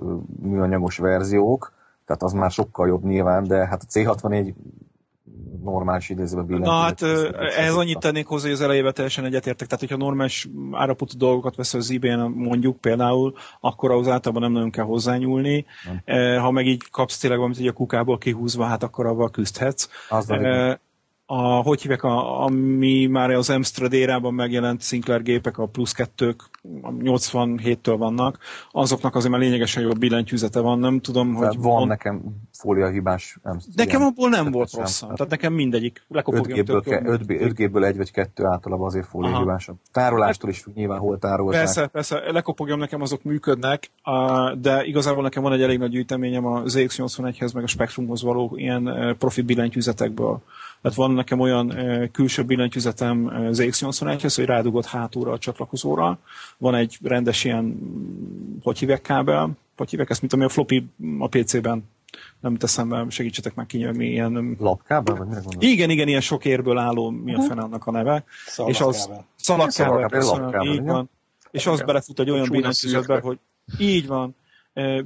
műanyagos verziók, tehát az már sokkal jobb nyilván, de hát a C64 normális idézőben billentyűzet. Na hát ehhez ez- annyit tennék hozzá, hogy az elejével teljesen egyetértek. Tehát, hogyha normális áraputú dolgokat veszel az ebay mondjuk például, akkor ahhoz általában nem nagyon kell hozzányúlni. Eh, Ha meg így kapsz tényleg valamit így a kukából kihúzva, hát akkor avval küzdhetsz. Az nem Eh, a, hogy hívják, a, ami már az Amstrad érában megjelent Sinclair gépek, a plusz kettők, a 87-től vannak, azoknak azért már lényegesen jobb billentyűzete van, nem tudom, Tehát hogy van nekem fóliahibás. Nem, Nekem abból nem volt rosszam. Tehát nekem mindegyik. Lekopogjam 5G-ből, tök jobb. 5 5G-ből egy vagy kettő általában azért fóliahibásabb. Tárolástól is nyilván hol tárolták. Persze, persze, lekopogjam, nekem azok működnek, de igazából nekem van egy elég nagy gyűjteményem a ZX81-hez, meg a Spectrumhoz való ilyen eh, profi billentyűzetekből. Tehát van nekem olyan külső billentyűzetem eh, ZX81-hez, hogy rádugott hátulra a csatlakozóra. Van egy rendes ilyen, mm, hogy hívják kábel, hogy hívják ezt, mint ami a floppy a PC-ben. Nem teszem be, segítsetek meg kinyögni ilyen... mm, Lapkábel, vagy mire gondolsz? Igen, igen, ilyen sok érből álló, mi a fene annak a neve. És az Szalagkábel. szalagkábel, Szalagkábel, köszönöm, így igen. van. És az belefut egy olyan billentyűzetbe, hogy így van,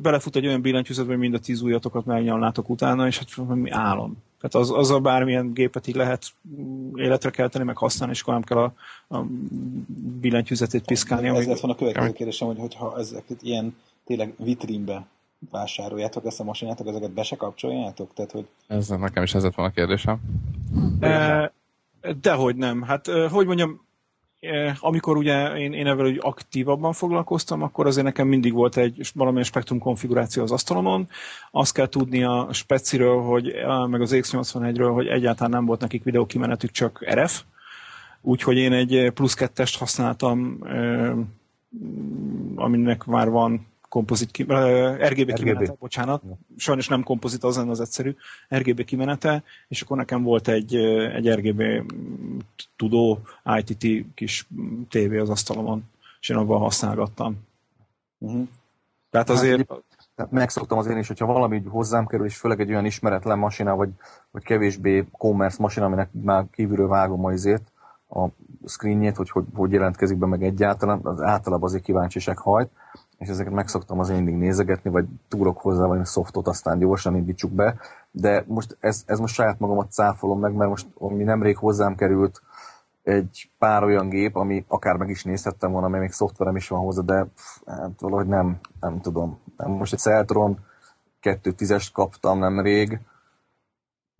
belefut egy olyan billentyűzetbe, hogy mind a tíz ujjatokat megnyalnátok utána, és hát mi álom. Tehát az, az a bármilyen gépet így lehet mm, életre kelteni, meg használni, és akkor nem kell a, a billentyűzetét piszkálni. Ez amíg- lett volna a következő kérdésem, hogy hogyha ezeket ilyen tényleg vitrínbe vásároljátok ezt a masinátok, ezeket be se kapcsoljátok? Tehát, hogy Ez nekem is ez lett volna a kérdésem. Eh, Dehogy nem. Hát, eh, hogy mondjam, amikor ugye én, én ezzel aktívabban foglalkoztam, akkor azért nekem mindig volt egy valamilyen spektrum konfiguráció az asztalomon. Azt kell tudni a speciről, hogy, eh, meg az X81-ről, hogy egyáltalán nem volt nekik videókimenetük, csak RF. Úgyhogy én egy plusz kettest használtam, eh, aminek már van kompozit, ki, uh, RGB kimenete, bocsánat, sajnos nem kompozit, az lenne az egyszerű, RGB kimenete, és akkor nekem volt egy, egy RGB tudó ITT kis tévé az asztalomon, és én abban használgattam. Uh-huh. Tehát hát, azért... Hát, tehát megszoktam az én is, hogyha valami hozzám kerül, és főleg egy olyan ismeretlen masina, vagy, vagy kevésbé commerce masina, aminek már kívülről vágom a izét, a screenjét, hogy, hogy hogy jelentkezik be meg egyáltalán, az általában azért kíváncsiság hajt, és ezeket megszoktam azért mindig nézegetni, vagy túrok hozzá valami szoftot, aztán gyorsan indítsuk be, de most ez, ez most saját magamat cáfolom meg, mert most ami nemrég hozzám került egy pár olyan gép, ami akár meg is nézhettem volna, mert még szoftverem is van hozzá, de pff, hát valahogy nem, nem tudom. Most egy Celtron 2.10-est kaptam nemrég,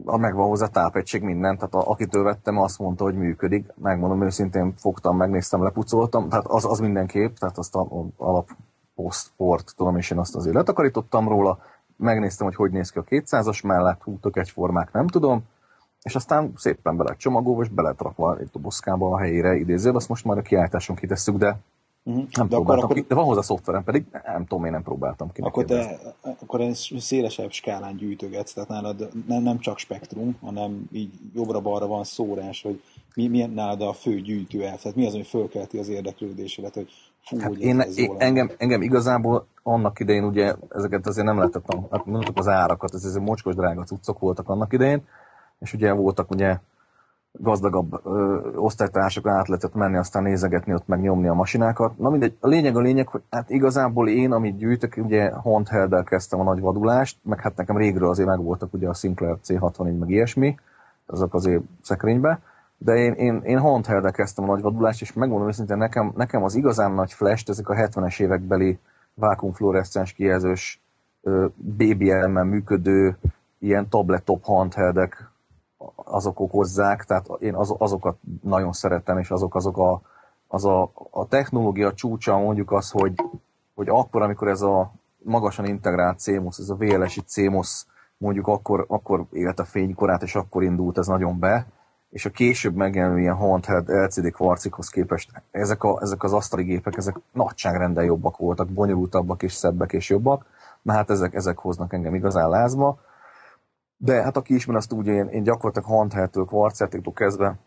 megvan hozzá tápegység, minden, tehát a, akitől vettem, azt mondta, hogy működik. Megmondom őszintén, fogtam, megnéztem, lepucoltam, tehát az, az mindenképp, tehát azt a, a alap post-port, tudom, és én azt azért letakarítottam róla, megnéztem, hogy hogy néz ki a 200-as mellett, hú, tök egyformák, nem tudom, és aztán szépen bele csomagolva, és beletrakva egy dobozkába a helyére. Idézőbb, azt most már a kiállításon kitesszük, de Uh-huh. Nem de, akkor, akkor, ki, de van hozzá szoftverem, pedig nem tudom, én nem próbáltam ki. Akkor te akkor egy szélesebb skálán gyűjtögetsz, tehát nálad nem, nem csak spektrum, hanem így jobbra-balra van szórás, hogy mi, milyen nálad a fő gyűjtő elv, tehát mi az, ami fölkelti az érdeklődésedet, hogy fú, hát én, én, engem, engem, igazából annak idején ugye ezeket azért nem lehetett, hát mondtuk az árakat, ez, ez mocskos drága cuccok voltak annak idején, és ugye voltak ugye gazdagabb ö, osztálytársak át lehetett menni, aztán nézegetni, ott megnyomni a masinákat. Na mindegy, a lényeg a lényeg, hogy hát igazából én, amit gyűjtök, ugye handheld kezdtem a nagy vadulást, meg hát nekem régről azért megvoltak ugye a Sinclair C64, meg ilyesmi, azok azért szekrénybe, de én, én, én handheld kezdtem a nagy vadulást, és megmondom őszintén, nekem, nekem az igazán nagy flash ezek a 70-es évekbeli vákumfluoreszcens kijelzős BBL-mel működő ilyen tabletop handheldek azok okozzák, tehát én az, azokat nagyon szeretem, és azok, azok a, az a, a technológia csúcsa mondjuk az, hogy, hogy akkor, amikor ez a magasan integrált CMOS, ez a VLSI CMOS mondjuk akkor, akkor élt a fénykorát, és akkor indult ez nagyon be, és a később megjelenő ilyen handheld LCD kvarcikhoz képest ezek, a, ezek az asztali gépek, ezek nagyságrendel jobbak voltak, bonyolultabbak és szebbek és jobbak, na hát ezek, ezek hoznak engem igazán lázba, de hát aki ismer, azt ugye én, én gyakorlatilag handheldtől, kvarcjátéktól kezdve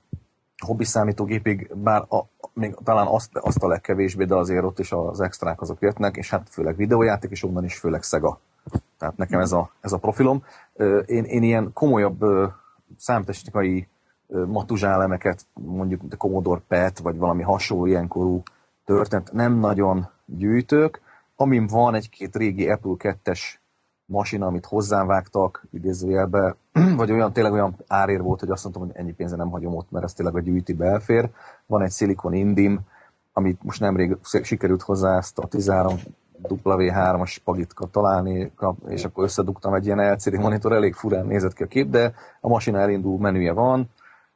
hobbi számítógépig, bár a, még talán azt, azt a legkevésbé, de azért ott is az extrák azok jöttnek, és hát főleg videójáték, és onnan is főleg Sega. Tehát nekem ez a, ez a profilom. Én, én ilyen komolyabb számítástechnikai matuzsálemeket, mondjuk a Commodore PET, vagy valami hasonló ilyenkorú történet nem nagyon gyűjtök. Amin van egy-két régi Apple 2-es masina, amit hozzám vágtak, idézőjelbe, vagy olyan, tényleg olyan árér volt, hogy azt mondtam, hogy ennyi pénze nem hagyom ott, mert ez tényleg a gyűjti belfér. Van egy Silicon Indim, amit most nemrég sikerült hozzá ezt a 13 W3-as pagitka találni, és akkor összedugtam egy ilyen LCD monitor, elég furán nézett ki a kép, de a masina elindul menüje van,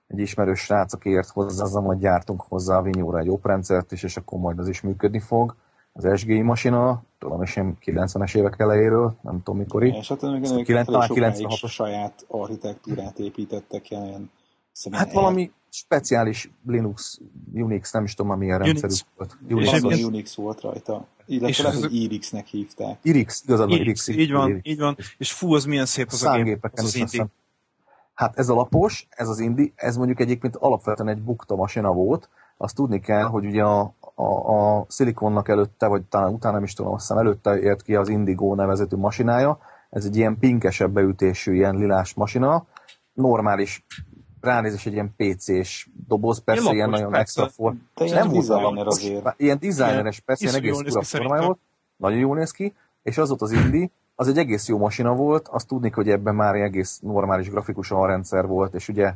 egy ismerős srác, aki ért hozzá, azzal majd gyártunk hozzá a Vinyóra egy oprendszert is, és akkor majd az is működni fog. Az SGI masina, tudom is én 90-es évek elejéről, nem tudom mikor És hát még 96 os saját architektúrát építettek ilyen Hát valami speciális Linux, Unix, nem is tudom, amilyen rendszerű volt. Unix, és Unix volt rajta. Illetve lehet, hogy Irix-nek hívták. Irix, van, Irix. Így van, Irix. így van. És fú, az milyen szép az a gép, az, az. Hát ez a lapos, ez az indi, ez mondjuk egyébként alapvetően egy bukta masina volt. Azt tudni kell, hogy ugye a, a, a Siliconnak előtte, vagy talán utána nem is tudom, azt hiszem előtte ért ki az Indigo nevezetű masinája. Ez egy ilyen pinkesebb beütésű, ilyen lilás masina. Normális ránézés egy ilyen PC-s doboz, persze ilyen, ilyen nagyon extra for. Nem designer azért. Ilyen designeres, persze, ilyen egész fura formája volt. Nagyon jól néz ki. És az ott az Indi, az egy egész jó masina volt, azt tudni, hogy ebben már egy egész normális grafikus rendszer volt, és ugye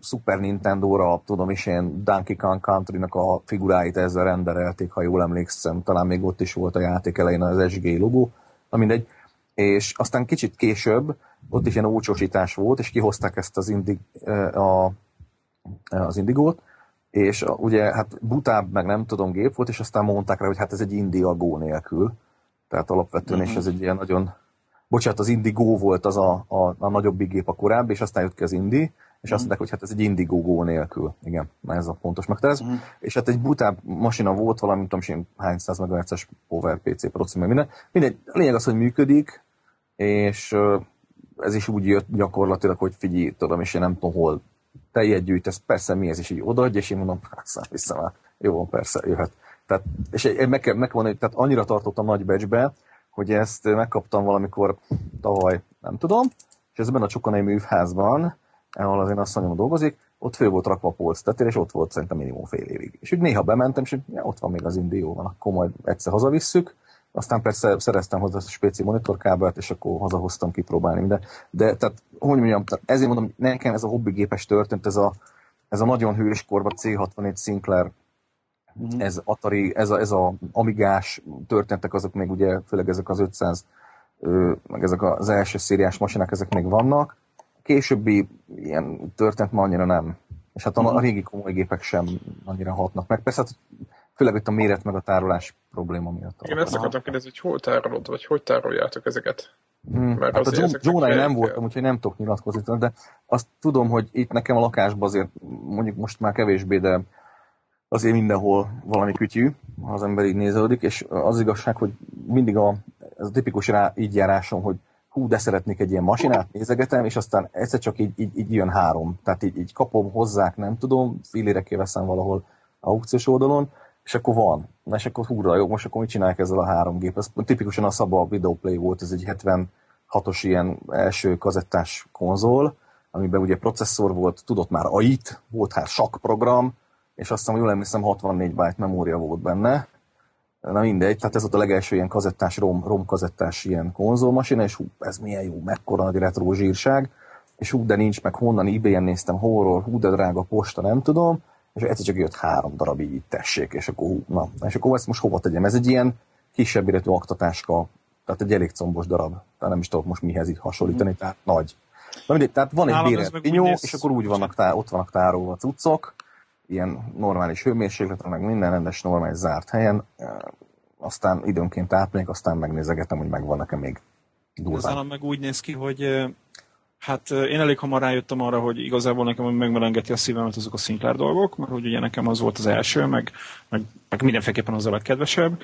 Super Nintendo-ra, tudom is én, Donkey Kong Country-nak a figuráit ezzel renderelték, ha jól emlékszem, talán még ott is volt a játék elején az SG logó, na mindegy. És aztán kicsit később, ott is ilyen ócsosítás volt, és kihozták ezt az, indig, a, az indigót, és ugye hát butább, meg nem tudom, gép volt, és aztán mondták rá, hogy hát ez egy India Go nélkül. Tehát alapvetően, uh-huh. és ez egy ilyen nagyon... Bocsánat, az Indigo volt az a, a, a nagyobbik gép a korábbi, és aztán jött ki az Indi, és azt mondták, hogy hát ez egy Indigo Go nélkül. Igen, ez a pontos megterez. Uh-huh. És hát egy butább masina volt, valami, nem tudom, hány száz MHz-es PowerPC proci, meg minden. Mindegy, a lényeg az, hogy működik, és ez is úgy jött gyakorlatilag, hogy figyelj, tudom, és én nem tudom, hol te ilyet gyűjtesz, persze mi ez is így odaadja, és én mondom, aztán vissza már, jó, persze, jöhet. Tehát, és meg kell, meg kell mondani, tehát annyira tartottam nagy becsbe, hogy ezt megkaptam valamikor tavaly, nem tudom, és ez benne a Csokonai művházban, ahol az én asszonyom dolgozik, ott fő volt rakva a polc tetére, és ott volt szerintem minimum fél évig. És úgy néha bementem, és ja, ott van még az indió, van, akkor majd egyszer hazavisszük, aztán persze szereztem hozzá a spéci monitorkábelt, és akkor hazahoztam kipróbálni. De, de tehát, hogy mondjam, tehát ezért mondom, nekem ez a hobbigépes történt, ez a, ez a nagyon hős korban C64 Sinclair, mm-hmm. ez Atari, ez a, ez a Amigás történtek, azok még ugye, főleg ezek az 500, meg ezek az első szériás masinák, ezek még vannak. Későbbi ilyen történt ma annyira nem. És hát a, a mhm. régi komoly gépek sem annyira hatnak meg. Persze hát Főleg itt a méret meg a tárolás probléma miatt. Én ezt akartam kérdezni, hogy hol tárolod, vagy hogy tároljátok ezeket? Hmm. Mert hát a Jónai nem voltam, úgyhogy nem tudok nyilatkozni, de azt tudom, hogy itt nekem a lakásban azért mondjuk most már kevésbé, de azért mindenhol valami kütyű, ha az ember így néződik, és az igazság, hogy mindig a, ez a tipikus rá, így járásom, hogy hú, de szeretnék egy ilyen masinát, nézegetem, és aztán egyszer csak így, így, így jön három. Tehát így, így kapom, hozzák, nem tudom, fillére veszem valahol aukciós oldalon, és akkor van. Na és akkor húra, jó, most akkor mit csinálják ezzel a három gép? Ez tipikusan a Saba Videoplay volt, ez egy 76-os ilyen első kazettás konzol, amiben ugye processzor volt, tudott már AIT, volt hát program, és azt hiszem, jól emlékszem, 64 byte memória volt benne. Na mindegy, tehát ez volt a legelső ilyen kazettás, rom, rom kazettás ilyen konzolmasina, és hú, ez milyen jó, mekkora nagy retro zsírság, és hú, de nincs, meg honnan ebay-en néztem, horror, hú, de drága posta, nem tudom, és egyszer csak jött három darab így tessék, és akkor, na, és akkor ezt most hova tegyem? Ez egy ilyen kisebb méretű aktatáska, tehát egy elég combos darab, tehát nem is tudok most mihez így hasonlítani, tehát nagy. Na mindegy, tehát van egy bérelt pinyó, és akkor úgy vannak, tá, ott vannak tárolva a cuccok, ilyen normális hőmérsékleten, meg minden rendes, normális zárt helyen, aztán időnként átmegyek, aztán megnézegetem, hogy megvan nekem még durván. meg úgy néz ki, hogy Hát én elég hamar rájöttem arra, hogy igazából nekem megmelengeti a szívemet azok a Sinclair dolgok, mert hogy ugye nekem az volt az első, meg, meg, meg mindenféleképpen az a legkedvesebb.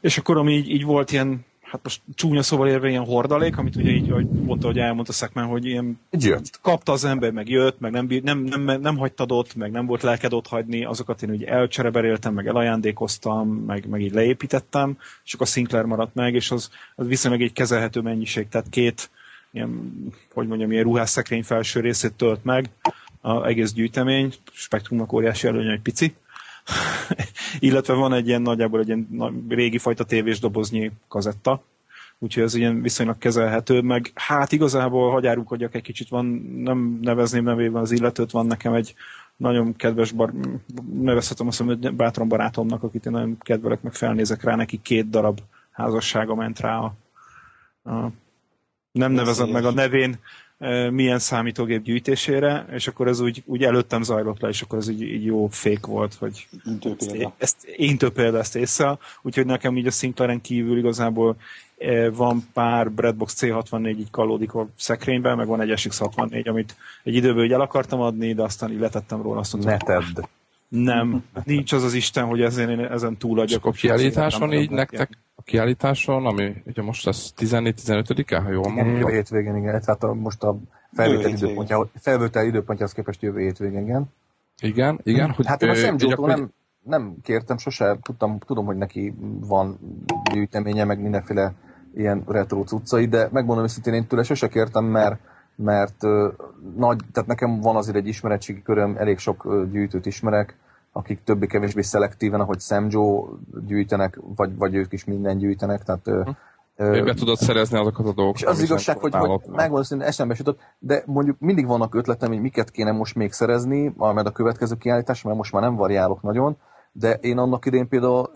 És akkor ami így, így volt ilyen, hát most csúnya szóval érve ilyen hordalék, amit ugye így, ahogy mondta, hogy elmondta Szekmen, hogy ilyen jött. kapta az ember, meg jött, meg nem, nem, nem, nem hagytad ott, meg nem volt lelked ott hagyni, azokat én ugye elcsereberéltem, meg elajándékoztam, meg, meg így leépítettem, és akkor a Sinclair maradt meg, és az, az viszonylag egy kezelhető mennyiség, tehát két, ilyen, hogy mondjam, ilyen ruhásszekrény felső részét tölt meg, az egész gyűjtemény, spektrumnak óriási előnye, hogy pici, illetve van egy ilyen nagyjából egy ilyen régi fajta tévés doboznyi kazetta, úgyhogy ez ilyen viszonylag kezelhető, meg hát igazából hagyárulkodjak egy kicsit, van, nem nevezném nevében az illetőt, van nekem egy nagyon kedves, bar, nevezhetem azt hogy bátran barátomnak, akit én nagyon kedvelek, meg felnézek rá, neki két darab házassága ment rá a, a nem nevezem meg a nevén milyen számítógép gyűjtésére, és akkor ez úgy, úgy előttem zajlott le, és akkor ez így, így jó fék volt, hogy ezt, ezt, én több példa ezt észre, úgyhogy nekem így a Sinclairen kívül igazából van pár Breadbox C64 így kalódik a szekrényben, meg van egy SX64, amit egy időből így el akartam adni, de aztán így letettem róla. Azt mondtam, ne tedd. Nem, nincs az az Isten, hogy ezen, én ezen túladjak. A kiállításon így nektek, a kiállításon, ami ugye most az 14-15-e, ha jól mondom. Jövő hétvégén, igen. Tehát a, most a felvétel időpontja, felvétel időpontjához képest jövő hétvégén, igen. Igen, igen. Hogy, hát én a Sam Joe-tól nem, nem kértem sose, tudtam, tudom, hogy neki van gyűjteménye, meg mindenféle ilyen retro cuccai, de megmondom őszintén, én tőle sose kértem, mert mert nagy, tehát nekem van azért egy ismeretségi köröm, elég sok gyűjtőt ismerek, akik többé-kevésbé szelektíven, ahogy Sam Joe gyűjtenek, vagy, vagy ők is minden gyűjtenek, tehát hm. be tudod szerezni azokat a dolgokat. És az igazság, hogy, hogy megmondom, hogy eszembe jutott, de mondjuk mindig vannak ötletem, hogy miket kéne most még szerezni, majd a következő kiállítás, mert most már nem variálok nagyon, de én annak idén például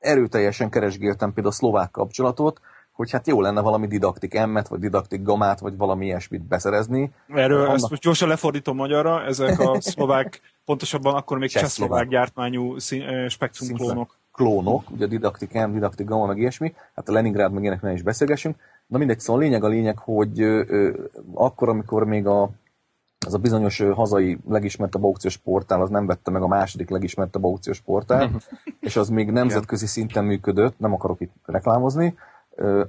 erőteljesen keresgéltem például a szlovák kapcsolatot, hogy hát jó lenne valami didaktik emmet, vagy didaktik gamát, vagy valami ilyesmit beszerezni. Erről Annak- ezt most gyorsan lefordítom magyarra, ezek a szlovák, pontosabban akkor még Csehszlovák. gyártmányú szín, spektrum klónok. klónok, ugye didaktik M, didaktik gamma, meg ilyesmi, hát a Leningrád meg ilyeneknél is beszélgessünk. Na mindegy, szóval lényeg a lényeg, hogy ö, ö, akkor, amikor még a, az a bizonyos hazai legismertebb aukciós portál, az nem vette meg a második legismertebb aukciós portál, és az még nemzetközi szinten működött, nem akarok itt reklámozni,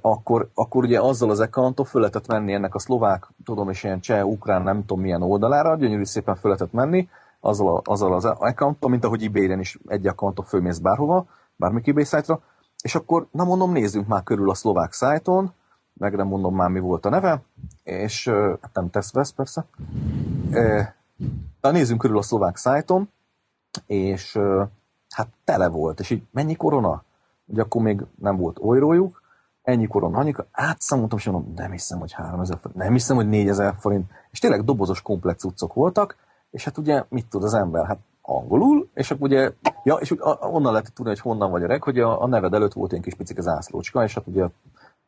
akkor, akkor ugye azzal az accountot föl lehetett menni ennek a szlovák, tudom, és ilyen cseh, ukrán, nem tudom milyen oldalára, gyönyörű szépen föl lehetett menni, azzal, a, azzal az accounttal, mint ahogy ebay-en is egy accountot fölmész bárhova, bármik eBay szájtra, és akkor, na mondom, nézzünk már körül a szlovák szájton, meg nem mondom már mi volt a neve, és hát nem tesz vesz persze. Na nézzünk körül a szlovák szájton, és hát tele volt, és így mennyi korona? Ugye akkor még nem volt olyrójuk, ennyi korona, annyi, átszámoltam, és mondom, nem hiszem, hogy 3000 forint, nem hiszem, hogy 4000 forint, és tényleg dobozos komplex utcok voltak, és hát ugye mit tud az ember? Hát angolul, és akkor ugye, ja, és úgy onnan lehet tudni, hogy honnan vagy öreg, hogy a, a neved előtt volt egy kis picike zászlócska, és hát ugye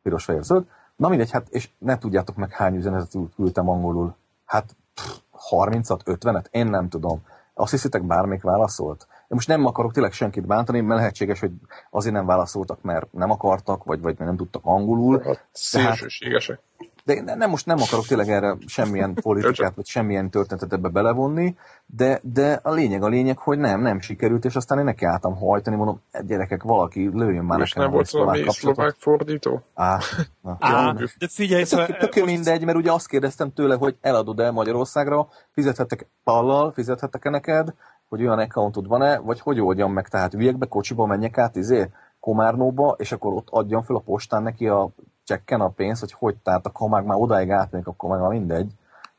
piros, fehér, zöld. Na mindegy, hát, és ne tudjátok meg hány üzenetet küldtem angolul. Hát pff, 30-at, 50-et, én nem tudom. Azt hiszitek, bármelyik válaszolt? Én most nem akarok tényleg senkit bántani, mert lehetséges, hogy azért nem válaszoltak, mert nem akartak, vagy, vagy nem tudtak angolul. Hát szélsőségesek. De én nem, most nem akarok tényleg erre semmilyen politikát, vagy semmilyen történetet ebbe belevonni, de, de a lényeg a lényeg, hogy nem, nem sikerült, és aztán én nekiálltam hajtani, mondom, "E, gyerekek, valaki lőjön már És nekem nem volt valami kapcsolatot." szlovák fordító? Á, na, Á, jó, de figyelj, Tök, szóval, tök mindegy, mert ugye azt kérdeztem tőle, hogy eladod-e Magyarországra, fizethetek pallal, fizethetek-e neked, hogy olyan accountod van-e, vagy hogy oldjam meg, tehát üljek kocsiba, menjek át izé, Komárnóba, és akkor ott adjam fel a postán neki a csekken a pénzt, hogy hogy, tehát akkor ha már, már odáig átmegyek, akkor meg már mindegy.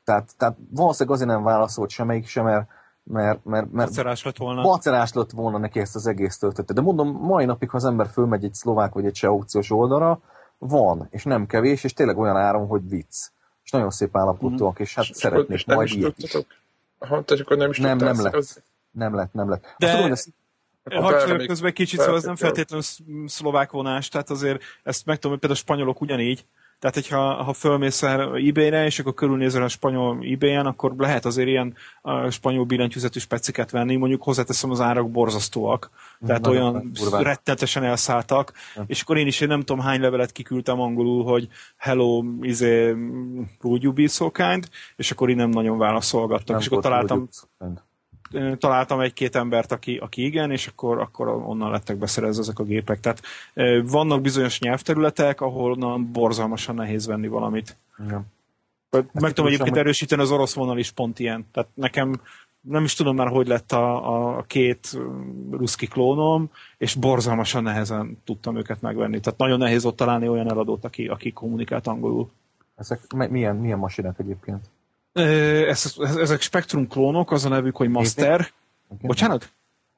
Tehát, tehát valószínűleg azért nem válaszolt semmelyik sem, mert, mert, mert, mert Macerás lett volna. macerás lett volna neki ezt az egész történetet. De mondom, mai napig, ha az ember fölmegy egy szlovák vagy egy cseh aukciós oldalra, van, és nem kevés, és tényleg olyan áron, hogy vicc. És nagyon szép állapotúak, és hát És szeretnék és majd ilyet is. tudtatok? Aha, tehát akkor nem is Nem, nem lett. szerezni? Nem lett, nem lett. De- Azt tudom, hogy közben kicsit, szóval ez nem feltétlenül- feltétlenül sz- szlovák vonás, tehát azért ezt megtudom, hogy például a spanyolok ugyanígy, tehát hogyha ha fölmész el ebay-re, és akkor körülnézel a spanyol ebay-en, akkor lehet azért ilyen a spanyol billentyűzetű speciket venni, mondjuk hozzáteszem az árak borzasztóak, tehát Nagyon olyan durvák. rettenetesen elszálltak, és akkor én is én nem tudom hány levelet kiküldtem angolul, hogy hello, izé, would you be so kind, és akkor én nem nagyon válaszolgattak, nem és akkor találtam, találtam egy-két embert, aki, aki igen, és akkor, akkor onnan lettek beszerezve ezek a gépek. Tehát vannak bizonyos nyelvterületek, ahol na, borzalmasan nehéz venni valamit. Igen. Meg tudom tudom, egyébként hogy- erősíteni, az orosz vonal is pont ilyen. Tehát nekem nem is tudom már, hogy lett a, a, a két ruszki klónom, és borzalmasan nehezen tudtam őket megvenni. Tehát nagyon nehéz ott találni olyan eladót, aki, aki kommunikált angolul. Ezek milyen, milyen masinák egyébként? Ö, ez- ez- Ezek Spectrum klónok, az a nevük, hogy Master. Igen? Bocsánat?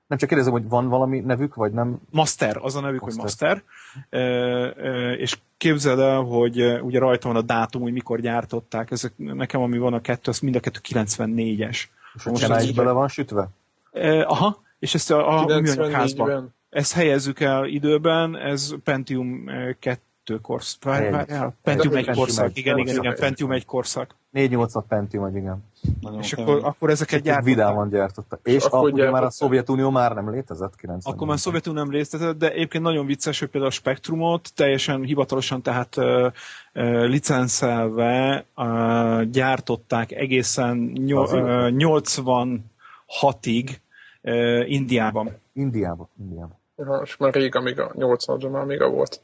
Nem csak kérdezem, hogy van valami nevük, vagy nem? Master, az a nevük, hogy Master. Master. E, e, és képzeld el, hogy ugye rajta van a dátum, hogy mikor gyártották. Ezek, nekem, ami van a kettő, az mind a kettő 94-es. És a Most így- bele van sütve? Aha, és ezt a, a műanyagházban. 94-ben. Ezt helyezzük el időben, ez Pentium 2 korszak. Várj, Egy. várjál, Pentium De 1 Pentium korszak. egy. Igen, igen, igen, Korszak. Pentium 1 korszak. 4-8 Pentium, igen. Nagyon És akkor, akkor ezeket Egy gyártották. vidáman gyártottak. És akkor akkor ugye már a gyártották. Szovjetunió már nem létezett 90 Akkor már Szovjetunió nem részletett, de egyébként nagyon vicces, hogy például a Spektrumot teljesen hivatalosan, tehát ö, licenszelve gyártották egészen nyol, ö, 86-ig ö, Indiában. Indiába. Indiába. Ja, és már rég, amíg a 80 már még a volt.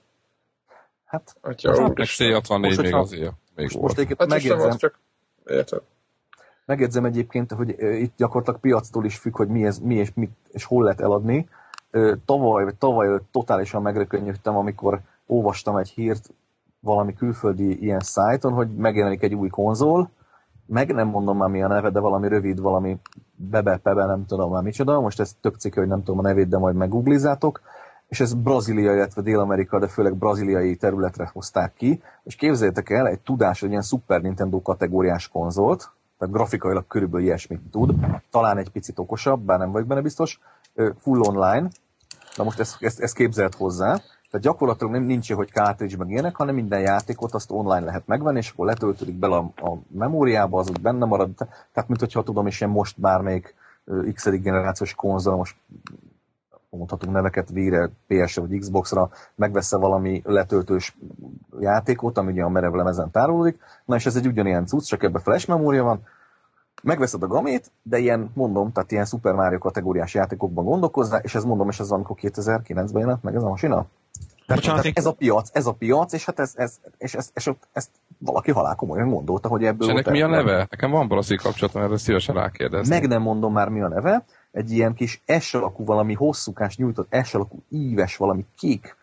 Hát Most Meg úristen. C64 Most, még hogyha- azért még most, volt. Hát megjegyzem, az csak... Érted? megjegyzem egyébként, hogy itt gyakorlatilag piactól is függ, hogy mi, ez, mi és, mit, és hol lehet eladni. Tavaly, vagy tavaly totálisan megrökönyödtem, amikor olvastam egy hírt valami külföldi ilyen szájton, hogy megjelenik egy új konzol, meg nem mondom már mi a neve, de valami rövid, valami bebe, pebe, nem tudom már micsoda, most ez tök cikk, hogy nem tudom a nevét, de majd meggooglizzátok, és ez Brazília, illetve Dél-Amerika, de főleg braziliai területre hozták ki, és képzeljétek el, egy tudás, egy ilyen Super Nintendo kategóriás konzolt, tehát grafikailag körülbelül ilyesmit tud, talán egy picit okosabb, bár nem vagyok benne biztos, full online, na most ezt, ezt, ezt képzelt hozzá, Tehát gyakorlatilag nem nincs, hogy cartridge meg ilyenek, hanem minden játékot azt online lehet megvenni, és akkor letöltődik bele a, a memóriába, az úgy benne marad. Tehát, mint hogyha tudom, és én most bármelyik ö, x generációs konzol, most mondhatunk neveket Wii-re, PS-re vagy Xbox-ra, megveszel valami letöltős játékot, ami ugye a merev lemezen tárolódik, na és ez egy ugyanilyen cucc, csak ebbe flash memória van, megveszed a gamét, de ilyen, mondom, tehát ilyen Super Mario kategóriás játékokban gondolkozzál, és ez mondom, és ez amikor 2009-ben jelent meg ez a masina. Tehát, Bocsánat, tehát ez a piac, ez a piac, és hát ez, ez, és ez, és ezt, ezt valaki halál komolyan gondolta, hogy ebből... És ennek mi a neve? Nekem van valószínű kapcsolatom, erre szívesen rákérdezni. Meg nem mondom már mi a neve, egy ilyen kis S alakú valami hosszúkás nyújtott S alakú íves valami kék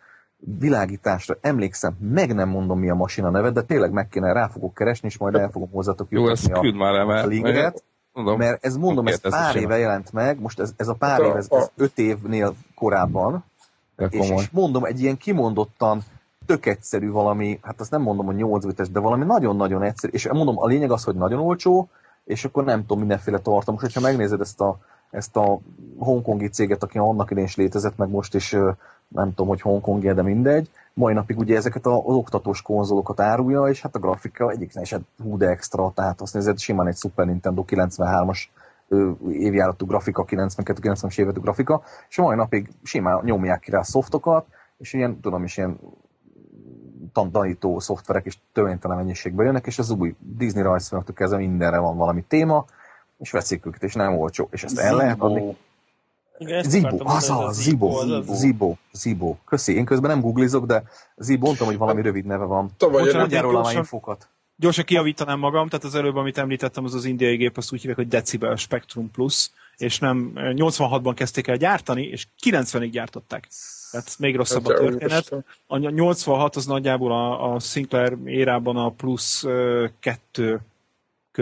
világításra. Emlékszem, meg nem mondom mi a masina neve, de tényleg meg kéne, rá fogok keresni, és majd el fogom hozzátok Jó, ezt jutatni a, már el, a mert... linket, Mondom, mert ez mondom, ez pár sem. éve jelent meg, most ez, ez a pár Hát év, ez, ez a- öt évnél korábban, és, és mondom, egy ilyen kimondottan tök egyszerű valami, hát azt nem mondom, hogy 8 bites, de valami nagyon-nagyon egyszerű, és mondom, a lényeg az, hogy nagyon olcsó, és akkor nem tudom, mindenféle tartalmas. Hogyha megnézed ezt a, ezt a hongkongi céget, aki annak idején is létezett, meg most is nem tudom, hogy hongkongi, de mindegy, mai napig ugye ezeket az oktatós konzolokat árulja, és hát a grafika egyik hát hú de extra, tehát azt nézed, simán egy Super Nintendo 93-as ö, évjáratú grafika, 92-90-es évletű grafika, és a mai napig simán nyomják ki rá szoftokat, és ilyen, tudom is, ilyen tan- tanító szoftverek is törvénytelen mennyiségben jönnek, és az új Disney rajzfilmektől kezdve mindenre van valami téma, és veszik őket, és nem olcsó. És ezt el lehet adni. Igen, akartam az a a Zibo, Zibo. Köszi, én közben nem googlizok, de Zibo, mondtam, hogy valami rövid neve van. Mondjál róla már infokat. Gyorsan kiavítanám magam, tehát az előbb, amit említettem, az az indiai gép, azt úgy hívják, hogy Decibel Spectrum Plus, és nem 86-ban kezdték el gyártani, és 90-ig gyártották. Tehát még rosszabb a Atya történet. A 86 az nagyjából a, a Sinclair érában a plusz ö, kettő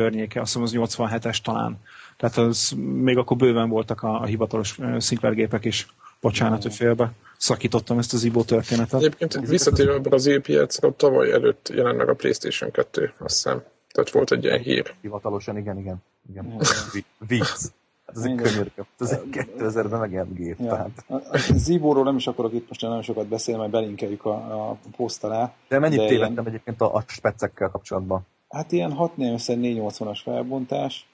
környéke, azt hiszem az 87-es talán. Tehát az még akkor bőven voltak a, a hivatalos Sinclair gépek is. Bocsánat, hogy félbe szakítottam ezt az IBO történetet. Egyébként visszatérve a brazil piacra, tavaly előtt jelent meg a PlayStation 2, azt hiszem. Tehát volt egy ilyen hír. Hivatalosan, igen, igen. igen. Vi- Vicc. Hát ez egy könyörgő. Ez egy 2000-ben megjelent gép. Ja. Tehát. A, Zibóról nem is akarok itt most nagyon sokat beszélni, majd belinkeljük a, a poszt alá. De mennyit De tévedtem ilyen- egyébként a, a specekkel kapcsolatban? Hát ilyen 640x480-as felbontás,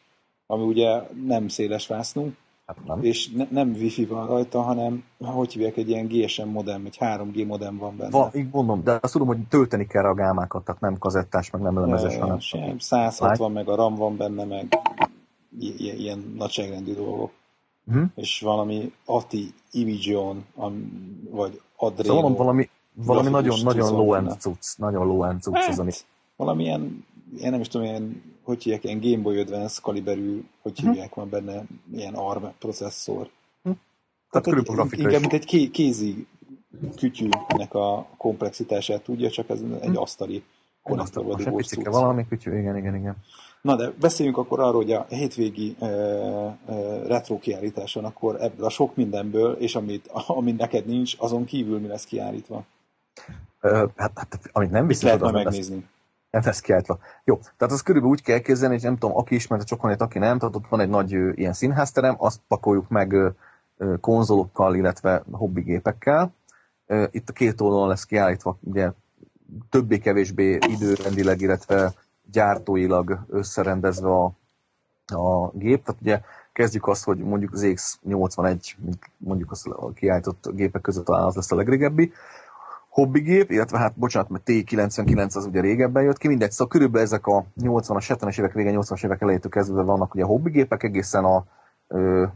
ami ugye nem széles vásznú, Hát nem. és ne, nem wifi van rajta, hanem, hogy hívják, egy ilyen GSM modem, egy 3G modem van benne. Va, így mondom, de azt tudom, hogy tölteni kell a gámákat, tehát nem kazettás, meg nem lemezes, Ö, hanem sem, 160 meg a RAM van benne, meg i- i- ilyen nagyságrendű dolgok. Mhm. És valami ATI Imageon, vagy Adreno. Szóval valami, valami nagyon, nagyon van low-end cucc, nagyon low-end cucc az, ami Hát, valamilyen, én nem is tudom, ilyen, hogy hívják, ilyen Game Boy Advance kaliberű, hogy Mhm. hívják, van benne ilyen ARM processzor. tehát egy, körülbelül grafika inkább mint egy ké, kézi kütyűnek a komplexitását tudja, csak ez egy asztali konnektorba egy dugós cucc. valami kütyű, igen, igen, igen. Na de beszéljünk akkor arról, hogy a hétvégi uh, uh, retro kiállításon akkor ebből a sok mindenből, és amit, amit neked nincs, azon kívül mi lesz kiállítva. Ö, Hát, hát amit nem biztos, lehet majd nem lesz, megnézni? Nem lesz kiállítva. Jó, tehát az körülbelül úgy kell képzelni, hogy nem tudom, aki ismerte Csokonét, aki nem, tehát ott van egy nagy ö, ilyen színházterem, azt pakoljuk meg ö, ö, konzolokkal, illetve hobbigépekkel. Ö, Itt a két oldalon lesz kiállítva, ugye többé-kevésbé időrendileg, illetve gyártóilag összerendezve a, a gép. Tehát ugye kezdjük azt, hogy mondjuk az X81, mint mondjuk azt a kiállított gépek között talán az lesz a legrégebbi, hobbigép, illetve hát bocsánat, mert T99 az ugye régebben jött ki, mindegy, szóval körülbelül ezek a 80-as, 70-es évek vége, 80-as évek elejétől kezdve vannak ugye hobbigépek, egészen a ö,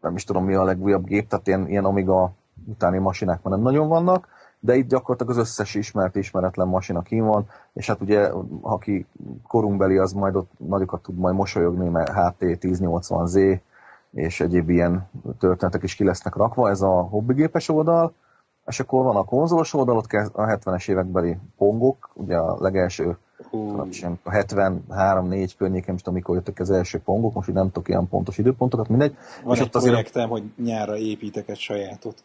nem is tudom mi a legújabb gép, tehát ilyen, ilyen Amiga utáni masinák már nem nagyon vannak, de itt gyakorlatilag az összes ismert, ismeretlen masina kín van, és hát ugye, aki korunkbeli, az majd ott nagyokat tud majd mosolyogni, mert HT 1080Z és egyéb ilyen történetek is ki lesznek rakva, ez a hobbigépes oldal, és akkor van a konzolos oldal, ott kezd a 70-es évekbeli pongok, ugye a legelső, Hú, tudom, a 73-4 környéken, nem is tudom, mikor jöttek az első pongok, most nem tudok ilyen pontos időpontokat, mindegy. van és egy ott azért- projektem, hogy nyárra építek egy sajátot.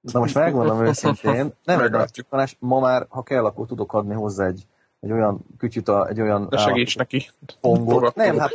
Na most megmondom őszintén, nem egy ma már, ha kell, akkor tudok adni hozzá egy, egy olyan kütyüt, a, egy olyan De segíts neki. pongot. Nem, hát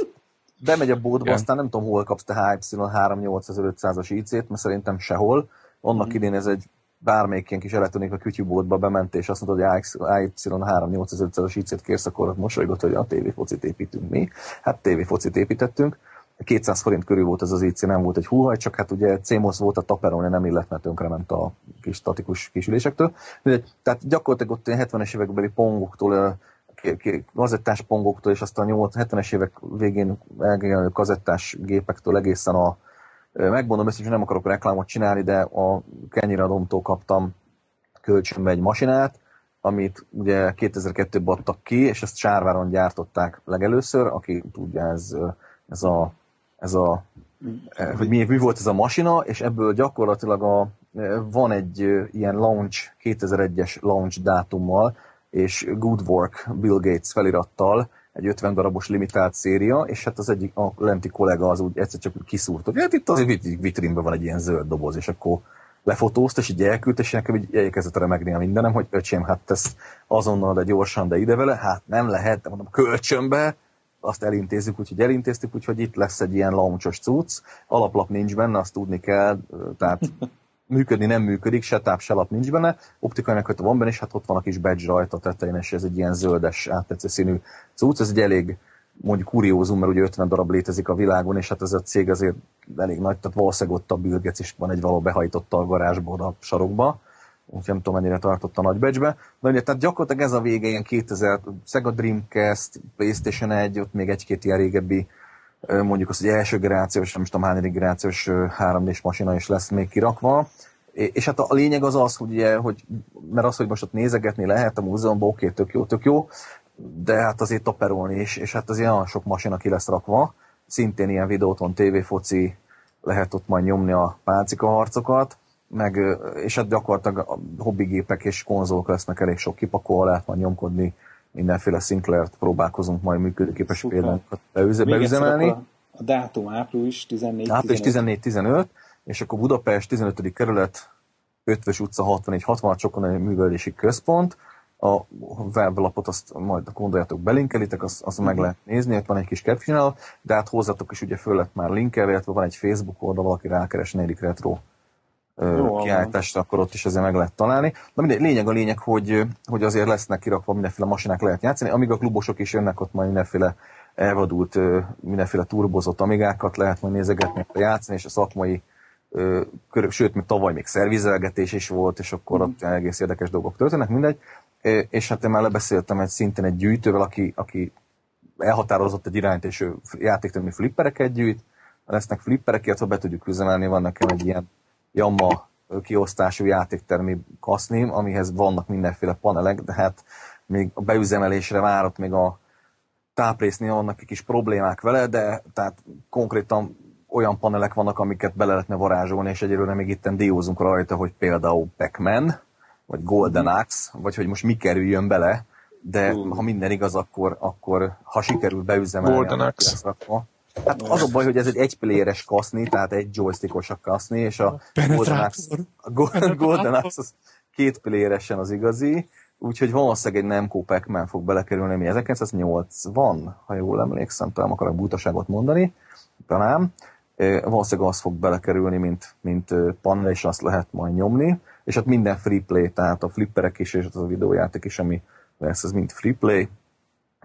bemegy a boltba, Igen. aztán nem tudom, hol kapsz te HY 38500-as IC-t, mert szerintem sehol. Annak Mhm. idén ez egy bármelyik ilyen kis elektronika kütyűboltba bement, és azt mondta, hogy AY3800-as IC-t kérsz, akkor ott mosolygott, hogy a TV focit építünk mi. Hát TV focit építettünk. 200 forint körül volt ez az IC, nem volt egy húhaj, csak hát ugye CMOS volt a taperolni, nem illet, mert tönkrement a kis statikus kisülésektől. Tehát gyakorlatilag ott 70-es évekbeli pongoktól kazettás pongoktól, és aztán a 70-es évek végén elgényelő kazettás gépektől egészen a megmondom ezt, hogy nem akarok reklámot csinálni, de a kenyiradomtól kaptam kölcsönbe egy masinát, amit ugye 2002-ben adtak ki, és ezt Sárváron gyártották legelőször, aki tudja, ez, ez a, ez a hogy mi, mi volt ez a masina, és ebből gyakorlatilag a, van egy ilyen launch, 2001-es launch dátummal, és Good Work Bill Gates felirattal egy 50 darabos limitált széria, és hát az egyik a lenti kollega az úgy egyszer csak kiszúrt, hogy hát itt az vitrínben van egy ilyen zöld doboz, és akkor lefotózta, és így elküldte, és nekem így elkezdett remegni a mindenem, hogy öcsém, hát ezt azonnal, de gyorsan, de ide vele, hát nem lehet, de mondom, kölcsönbe, azt elintézzük, úgyhogy elintéztük, úgyhogy itt lesz egy ilyen launchos cucc, alaplap nincs benne, azt tudni kell, tehát működni nem működik, se táp, se lap nincs benne, optikai megkötő van benne, és hát ott van a kis badge rajta tetején, és ez egy ilyen zöldes, áttetsző színű cucc, ez egy elég mondjuk kuriózum, mert ugye 50 darab létezik a világon, és hát ez a cég azért elég nagy, tehát valószínűleg ott a Gates is van egy való behajtotta a garázsból a sarokba, úgyhogy nem tudom, mennyire tartott a nagy becsbe. De ugye, tehát gyakorlatilag ez a vége, ilyen 2000, Sega Dreamcast, PlayStation 1, ott még egy-két ilyen régebbi mondjuk az, hogy első generációs, nem is tudom hányadik generációs 3 d masina is lesz még kirakva. És hát a lényeg az az, hogy, ugye, hogy mert az, hogy most ott nézegetni lehet a múzeumban, oké, tök jó, tök jó, de hát azért taperolni is, és hát az ilyen sok masina ki lesz rakva, szintén ilyen videóton, tévéfoci, lehet ott majd nyomni a pálcika harcokat, meg, és hát gyakorlatilag a hobbigépek és konzolok lesznek elég sok kipakolva, lehet majd nyomkodni mindenféle Sinclair-t próbálkozunk majd működőképes példákat beüzemelni. A, a dátum április 14 Április 14-15, és akkor Budapest 15. kerület, 5 utca 64 60 csokon egy művelési központ, a weblapot azt majd gondoljátok belinkelitek, azt, azt meg lehet nézni, ott van egy kis kedvcsinál, de hát hozzatok is ugye föl lett már linkelve, illetve van egy Facebook oldal, valaki rákeres negyedik retro kiállításra, akkor ott is azért meg lehet találni. De mindegy, lényeg a lényeg, hogy, hogy azért lesznek kirakva mindenféle masinák lehet játszani, amíg a klubosok is jönnek, ott majd mindenféle elvadult, mindenféle turbozott amigákat lehet majd nézegetni, játszani, és a szakmai körök, sőt, még tavaly még szervizelgetés is volt, és akkor ott mm. egész érdekes dolgok történnek, mindegy. És hát én már lebeszéltem egy szinten egy gyűjtővel, aki, aki elhatározott egy irányt, és ő játéktermi flippereket gyűjt, lesznek flipperek, illetve be tudjuk üzemelni, van nekem egy ilyen Yamaha kiosztású játéktermi kasznim, amihez vannak mindenféle panelek, de hát még a beüzemelésre várott, még a táprésznél vannak egy kis problémák vele, de tehát konkrétan olyan panelek vannak, amiket bele lehetne varázsolni, és egyelőre még itten diózunk rajta, hogy például Pac-Man, vagy Golden Axe, vagy hogy most mi kerüljön bele, de uh. ha minden igaz, akkor, akkor ha sikerül beüzemelni, Golden Axe. Hát az a baj, hogy ez egy egyplayeres kaszni, tehát egy joystickos a kaszni, és a Golden Axe, a Golden, Axe az két playeresen az igazi, úgyhogy valószínűleg egy Nemco pac fog belekerülni, ami 1980, ha jól emlékszem, talán akarok butaságot mondani, talán. Valószínűleg az fog belekerülni, mint, mint panel, és azt lehet majd nyomni. És hát minden free play, tehát a flipperek is, és az a videójáték is, ami lesz, ez mind free play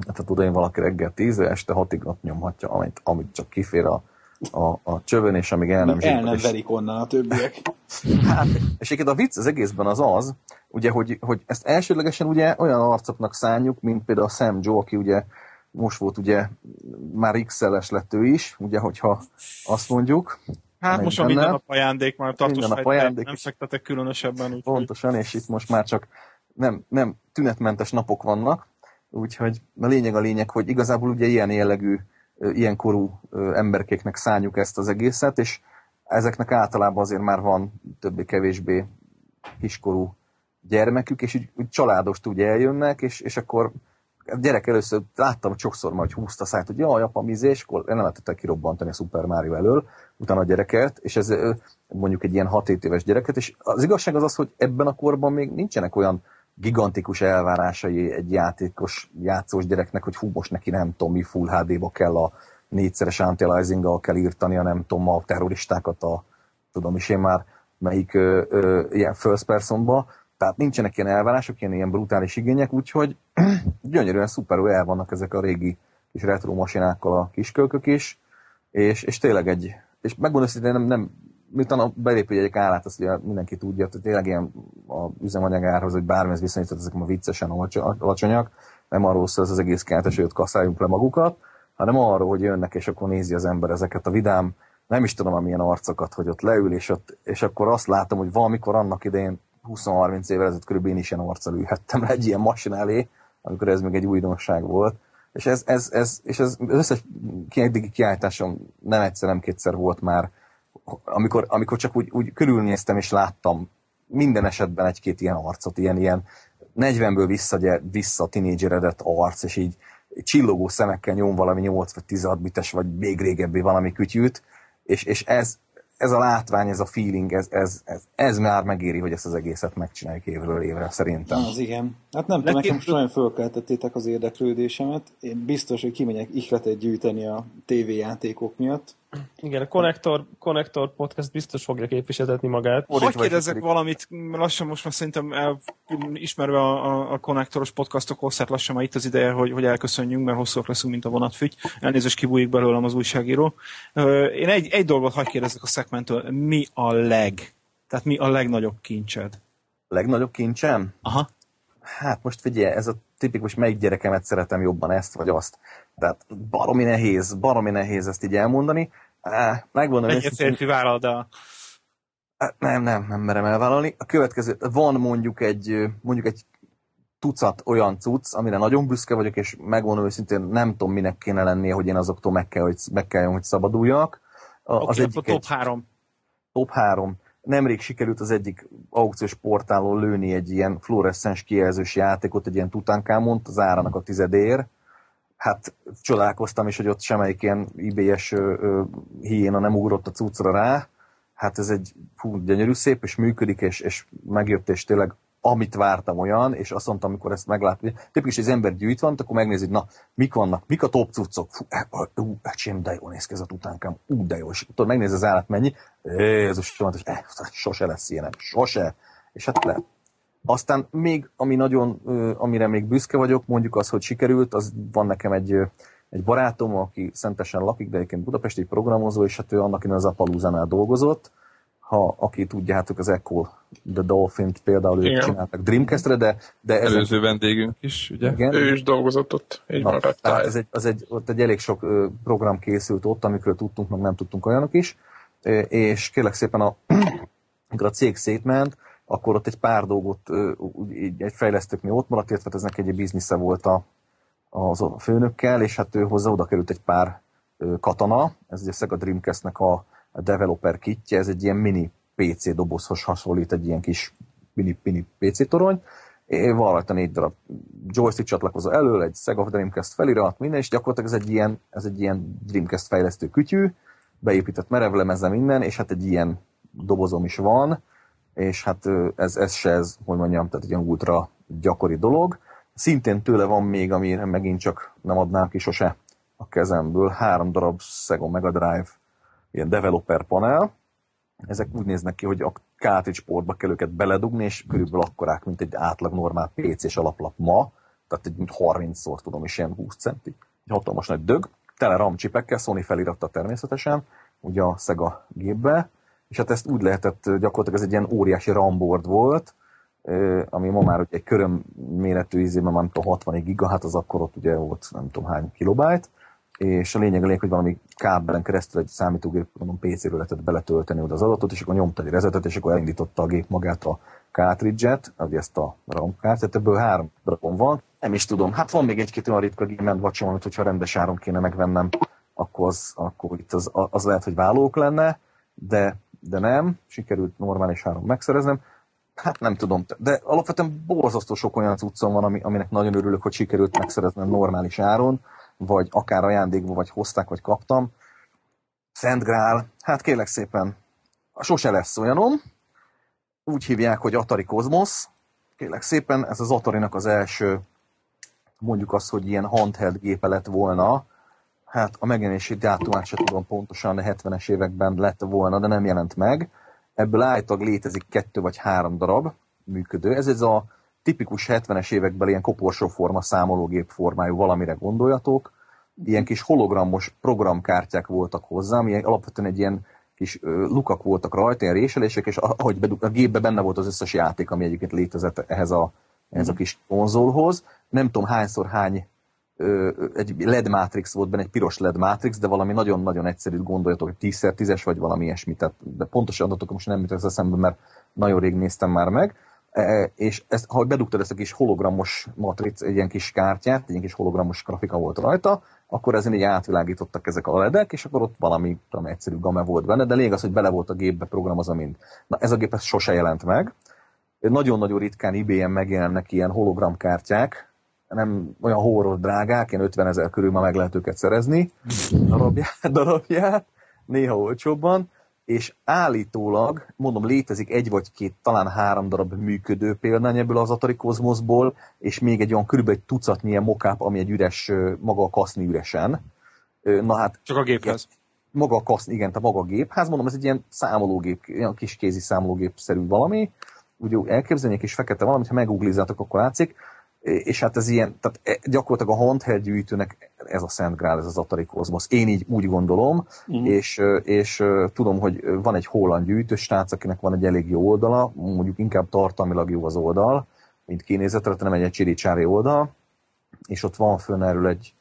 tehát tudom én valaki reggel 10 este 6-ig ott nyomhatja, amit, amit csak kifér a, a, a csövön, és amíg el nem zsibbad. El nem és... verik onnan a többiek. hát, és egyébként a vicc az egészben az az, ugye, hogy, hogy ezt elsődlegesen ugye olyan arcoknak szánjuk, mint például a Sam Joe, aki ugye most volt ugye már XL-es lett ő is, ugye, hogyha azt mondjuk. Hát most a minden nap ajándék, már tartós minden nap ajándék nem fektetek különösebben. Úgy Pontosan, és itt most már csak nem, nem tünetmentes napok vannak, Úgyhogy a lényeg a lényeg, hogy igazából ugye ilyen jellegű, ilyen korú emberkéknek szálljuk ezt az egészet, és ezeknek általában azért már van többé-kevésbé kiskorú gyermekük, és úgy, úgy családost úgy eljönnek, és, és akkor a gyerek először láttam sokszor majd, hogy húzta a szájt, hogy jaj, apa, mi és akkor nem lehetett kirobbantani a Super Mario elől, utána a gyereket, és ez mondjuk egy ilyen 6-7 éves gyereket, és az igazság az az, hogy ebben a korban még nincsenek olyan gigantikus elvárásai egy játékos, játszós gyereknek, hogy hú, most neki nem tudom mi full HD-ba kell a négyszeres anti kell írtani, a nem tudom, a terroristákat, a tudom is én már melyik ö, ö, ilyen first personba, tehát nincsenek ilyen elvárások, ilyen, ilyen brutális igények, úgyhogy gyönyörűen szuperül el vannak ezek a régi kis retro masinákkal a kiskölkök is, és, és tényleg egy, és megmondom hogy nem, nem miután a belépőjegyek állát, azt ugye mindenki tudja, hogy tényleg ilyen a üzemanyagárhoz, hogy bármihez viszonyított, ezek a viccesen alacsonyak, nem arról szól ez az egész kertes, hogy ott kasszáljunk le magukat, hanem arról, hogy jönnek, és akkor nézi az ember ezeket a vidám, nem is tudom, amilyen arcokat, hogy ott leül, és, ott, és akkor azt látom, hogy valamikor annak idején 20-30 évvel ezelőtt körülbelül én is ilyen arccal ülhettem le egy ilyen masin elé, amikor ez még egy újdonság volt. És ez, ez, ez, és ez az összes eddigi kiállításom nem egyszer, nem kétszer volt már, amikor, amikor csak úgy, úgy körülnéztem és láttam minden esetben egy-két ilyen arcot, ilyen, ilyen 40-ből vissza, vissza tinédzseredett arc, és így csillogó szemekkel nyom valami 8 vagy 16 bites, vagy még régebbi valami kütyűt, és, és ez, ez a látvány, ez a feeling, ez, ez, ez, ez már megéri, hogy ezt az egészet megcsináljuk évről évre, szerintem. Az igen. Hát nem tudom, nekem most olyan fölkeltettétek az érdeklődésemet. Én biztos, hogy kimegyek ihletet gyűjteni a tévéjátékok miatt. Igen, a Connector, Connector Podcast biztos fogja képviseltetni magát. Hogy kérdezzek valamit, lassan most már szerintem el, ismerve a, a, a konnektoros podcastok hosszát lassan már itt az ideje, hogy, hogy elköszönjünk, mert hosszúak leszünk, mint a vonatfügy. Elnézést kibújik belőlem az újságíró. Én egy, egy dolgot hagy kérdezzek a szegmentől. Mi a leg? Tehát mi a legnagyobb kincsed? Legnagyobb kincsem? Aha. Hát most figyelj, ez a tipikus, melyik gyerekemet szeretem jobban, ezt vagy azt. Tehát baromi nehéz, baromi nehéz ezt így elmondani. Megmondom, Egy férfi vállal, de... Nem, nem, nem merem elvállalni. A következő, van mondjuk egy, mondjuk egy tucat olyan cucc, amire nagyon büszke vagyok, és megmondom őszintén, nem tudom, minek kéne lennie, hogy én azoktól meg kell, hogy, meg kell, hogy szabaduljak. A, okay, az egyik a top 3. Top 3. Nemrég sikerült az egyik aukciós portálon lőni egy ilyen fluoreszcens kijelzős játékot, egy ilyen tutánkámont az árának a tizedér. Hát csodálkoztam is, hogy ott semmelyik ilyen IBS hiéna nem ugrott a cuccra rá. Hát ez egy fú, gyönyörű szép, és működik, és, és megjött, és tényleg amit vártam olyan, és azt mondtam, amikor ezt meglátom, tipikus, hogy az ember gyűjt van, akkor megnézi, na, mik vannak, mik a top cuccok, fú, e, ú, öcsém, de jó néz ki ez a tutánkám, ú, de jó, és tudod, megnézi az állat mennyi, Jézus, és eh, sose lesz ilyen, sose, és hát le. Aztán még, ami nagyon, amire még büszke vagyok, mondjuk az, hogy sikerült, az van nekem egy, egy barátom, aki szentesen lakik, de egyébként budapesti programozó, és hát ő annak az Apalúzánál dolgozott, ha aki tudja, hát az Echo The Dolphin-t például ők csináltak Dreamcast-re, de, de ez Előző vendégünk is, ugye? Igen. Ő is dolgozott ott, így Na, van tehát ez egy, az egy, ott egy elég sok program készült ott, amikről tudtunk, meg nem tudtunk olyanok is, és kérlek szépen, a, amikor a cég szétment, akkor ott egy pár dolgot egy fejlesztőknél ott maradt, illetve ez neki egy biznisze volt a, az a főnökkel, és hát ő hozzá oda került egy pár katona, ez ugye Sega Dreamcast-nek a a developer kitje, ez egy ilyen mini PC dobozhoz hasonlít, egy ilyen kis mini, mini PC torony, van rajta négy darab joystick csatlakozó elől, egy Sega Dreamcast felirat, minden, és gyakorlatilag ez egy ilyen, ez egy ilyen Dreamcast fejlesztő kütyű, beépített merevlemeze minden, és hát egy ilyen dobozom is van, és hát ez, ez se ez, hogy mondjam, tehát egy ilyen ultra gyakori dolog. Szintén tőle van még, amire megint csak nem adnám ki sose a kezemből, három darab Sega Mega Drive ilyen developer panel, ezek úgy néznek ki, hogy a cartridge portba kell őket beledugni, és körülbelül akkorák, mint egy átlag normál PC-s alaplap ma, tehát egy 30-szor tudom is ilyen 20 centi, egy hatalmas nagy dög, tele RAM csipekkel, Sony feliratta természetesen, ugye a Sega gépbe, és hát ezt úgy lehetett, gyakorlatilag ez egy ilyen óriási RAM board volt, ami ma már egy köröm méretű ízében, már 60 giga, hát az akkor ott ugye volt nem tudom hány kilobájt, és a lényeg a lényeg, hogy valami kábelen keresztül egy számítógép, mondom, PC-ről lehetett beletölteni oda az adatot, és akkor nyomta egy rezetet, és akkor elindította a gép magát a cartridge-et, vagy ezt a RAM kártyát, ebből három darabon van. Nem is tudom, hát van még egy-két olyan ritka Game Watch, amit hogyha rendes áron kéne megvennem, akkor, az, akkor itt az, az lehet, hogy válók lenne, de, de nem, sikerült normális áron megszereznem. Hát nem tudom, de alapvetően borzasztó sok olyan cuccom van, ami, aminek nagyon örülök, hogy sikerült megszereznem normális áron vagy akár ajándékba, vagy hozták, vagy kaptam. Szent Grál, hát kérlek szépen, sose lesz olyanom. Úgy hívják, hogy Atari Cosmos. Kérlek szépen, ez az Atari-nak az első, mondjuk azt, hogy ilyen handheld gépe lett volna. Hát a megjelenési dátumát sem tudom pontosan, de 70-es években lett volna, de nem jelent meg. ebből állítólag létezik kettő vagy három darab működő. Ez ez a tipikus 70-es években ilyen koporsóforma számológép formájú valamire gondoljatok. Ilyen kis hologramos programkártyák voltak hozzá, ami alapvetően egy ilyen kis ö, lukak voltak rajta, ilyen réselések, és ahogy bedug, a gépbe benne volt az összes játék, ami egyébként létezett ehhez a, ehhez a kis konzolhoz. Nem tudom hányszor hány ö, egy LED matrix volt benne, egy piros LED matrix, de valami nagyon-nagyon egyszerűt gondoljatok, hogy 10x10-es vagy valami ilyesmi, tehát, de pontos adatok most nem jut az eszembe, mert nagyon rég néztem már meg. E, és ezt, ha bedugtad ezt a kis hologramos matric, egy ilyen kis kártyát, egy ilyen kis hologramos grafika volt rajta, akkor ezen így átvilágítottak ezek a ledek, és akkor ott valami tudom, egyszerű game volt benne, de lényeg az, hogy bele volt a gépbe programozva mind. Na ez a gép ez sose jelent meg. Nagyon-nagyon ritkán IBM megjelennek ilyen hologramkártyák, nem olyan horror drágák, ilyen 50 ezer körül már meg lehet őket szerezni, darabját, darabját, néha olcsóbban, és állítólag, mondom, létezik egy vagy két, talán három darab működő példány ebből az Atari Cosmosból, és még egy olyan körülbelül egy tucatnyi ilyen mokáp, ami egy üres, maga a kaszni üresen. Na hát... Csak a géphez. Maga a kaszni, igen, tehát maga a gépház, mondom, ez egy ilyen számológép, ilyen kis kézi számológép-szerű valami, úgy elképzelni egy kis fekete valamit, ha meguglizzátok, akkor látszik, és hát ez ilyen, tehát e, gyakorlatilag a handheld gyűjtőnek ez a Szent Grál, ez az Atari Cosmos. Én így úgy gondolom, uh-huh. és, és tudom, hogy van egy holland gyűjtő srác, akinek van egy elég jó oldala, mondjuk inkább tartalmilag jó az oldal, mint kinézetre, nem egy csiricsári oldal, és ott van fönn erről egy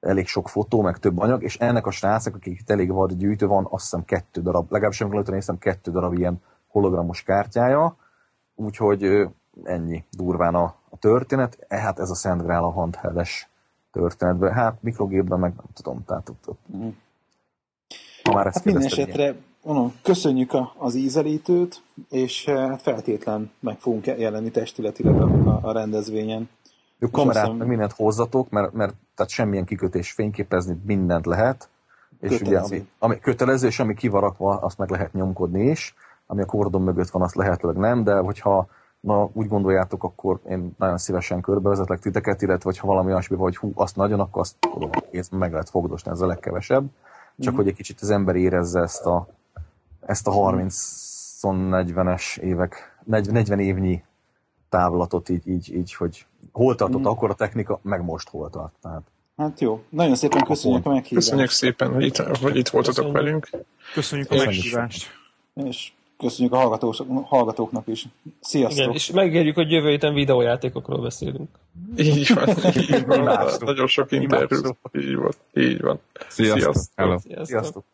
elég sok fotó, meg több anyag, és ennek a srácnak, akik itt elég vad gyűjtő van, azt hiszem kettő darab, legalábbis amikor néztem, kettő darab ilyen hologramos kártyája, úgyhogy ennyi durván a, a történet. E, hát ez a Szent Grál a handheldes történetben. Hát mikrogépben meg nem tudom, tehát ott, ott mm. ha már ezt hát minden esetre mondom, köszönjük a, az ízelítőt, és hát feltétlen meg fogunk jelenni testületileg a, a rendezvényen. Jó, kamerát, meg mindent hozzatok, mert, mert tehát semmilyen kikötés fényképezni mindent lehet. És kötelező. ugye, ami, ami kötelező, és ami kivarakva, azt meg lehet nyomkodni is. Ami a kordon mögött van, azt lehetőleg nem, de hogyha na, úgy gondoljátok, akkor én nagyon szívesen körbevezetlek titeket, illetve ha valami olyasmi hogy hú, azt nagyon, akkor azt tudom, meg lehet fogdosni, ez a legkevesebb. Csak mm-hmm. hogy egy kicsit az ember érezze ezt a, ezt a 30-40-es évek, 40 évnyi távlatot így, így, így hogy hol tartott mm. akkor a technika, meg most hol tart. Tehát. Hát jó, nagyon szépen köszönjük a meghívást. Köszönjük szépen, hogy itt, hogy itt voltatok köszönjük. velünk. Köszönjük a meghívást. És Köszönjük a hallgatók, hallgatóknak is. Sziasztok! Igen, és megérjük, hogy jövő héten videójátékokról beszélünk. Így van, így van. Nagyon sok interjú. Így van, így van. Sziasztok! Sziasztok. Sziasztok.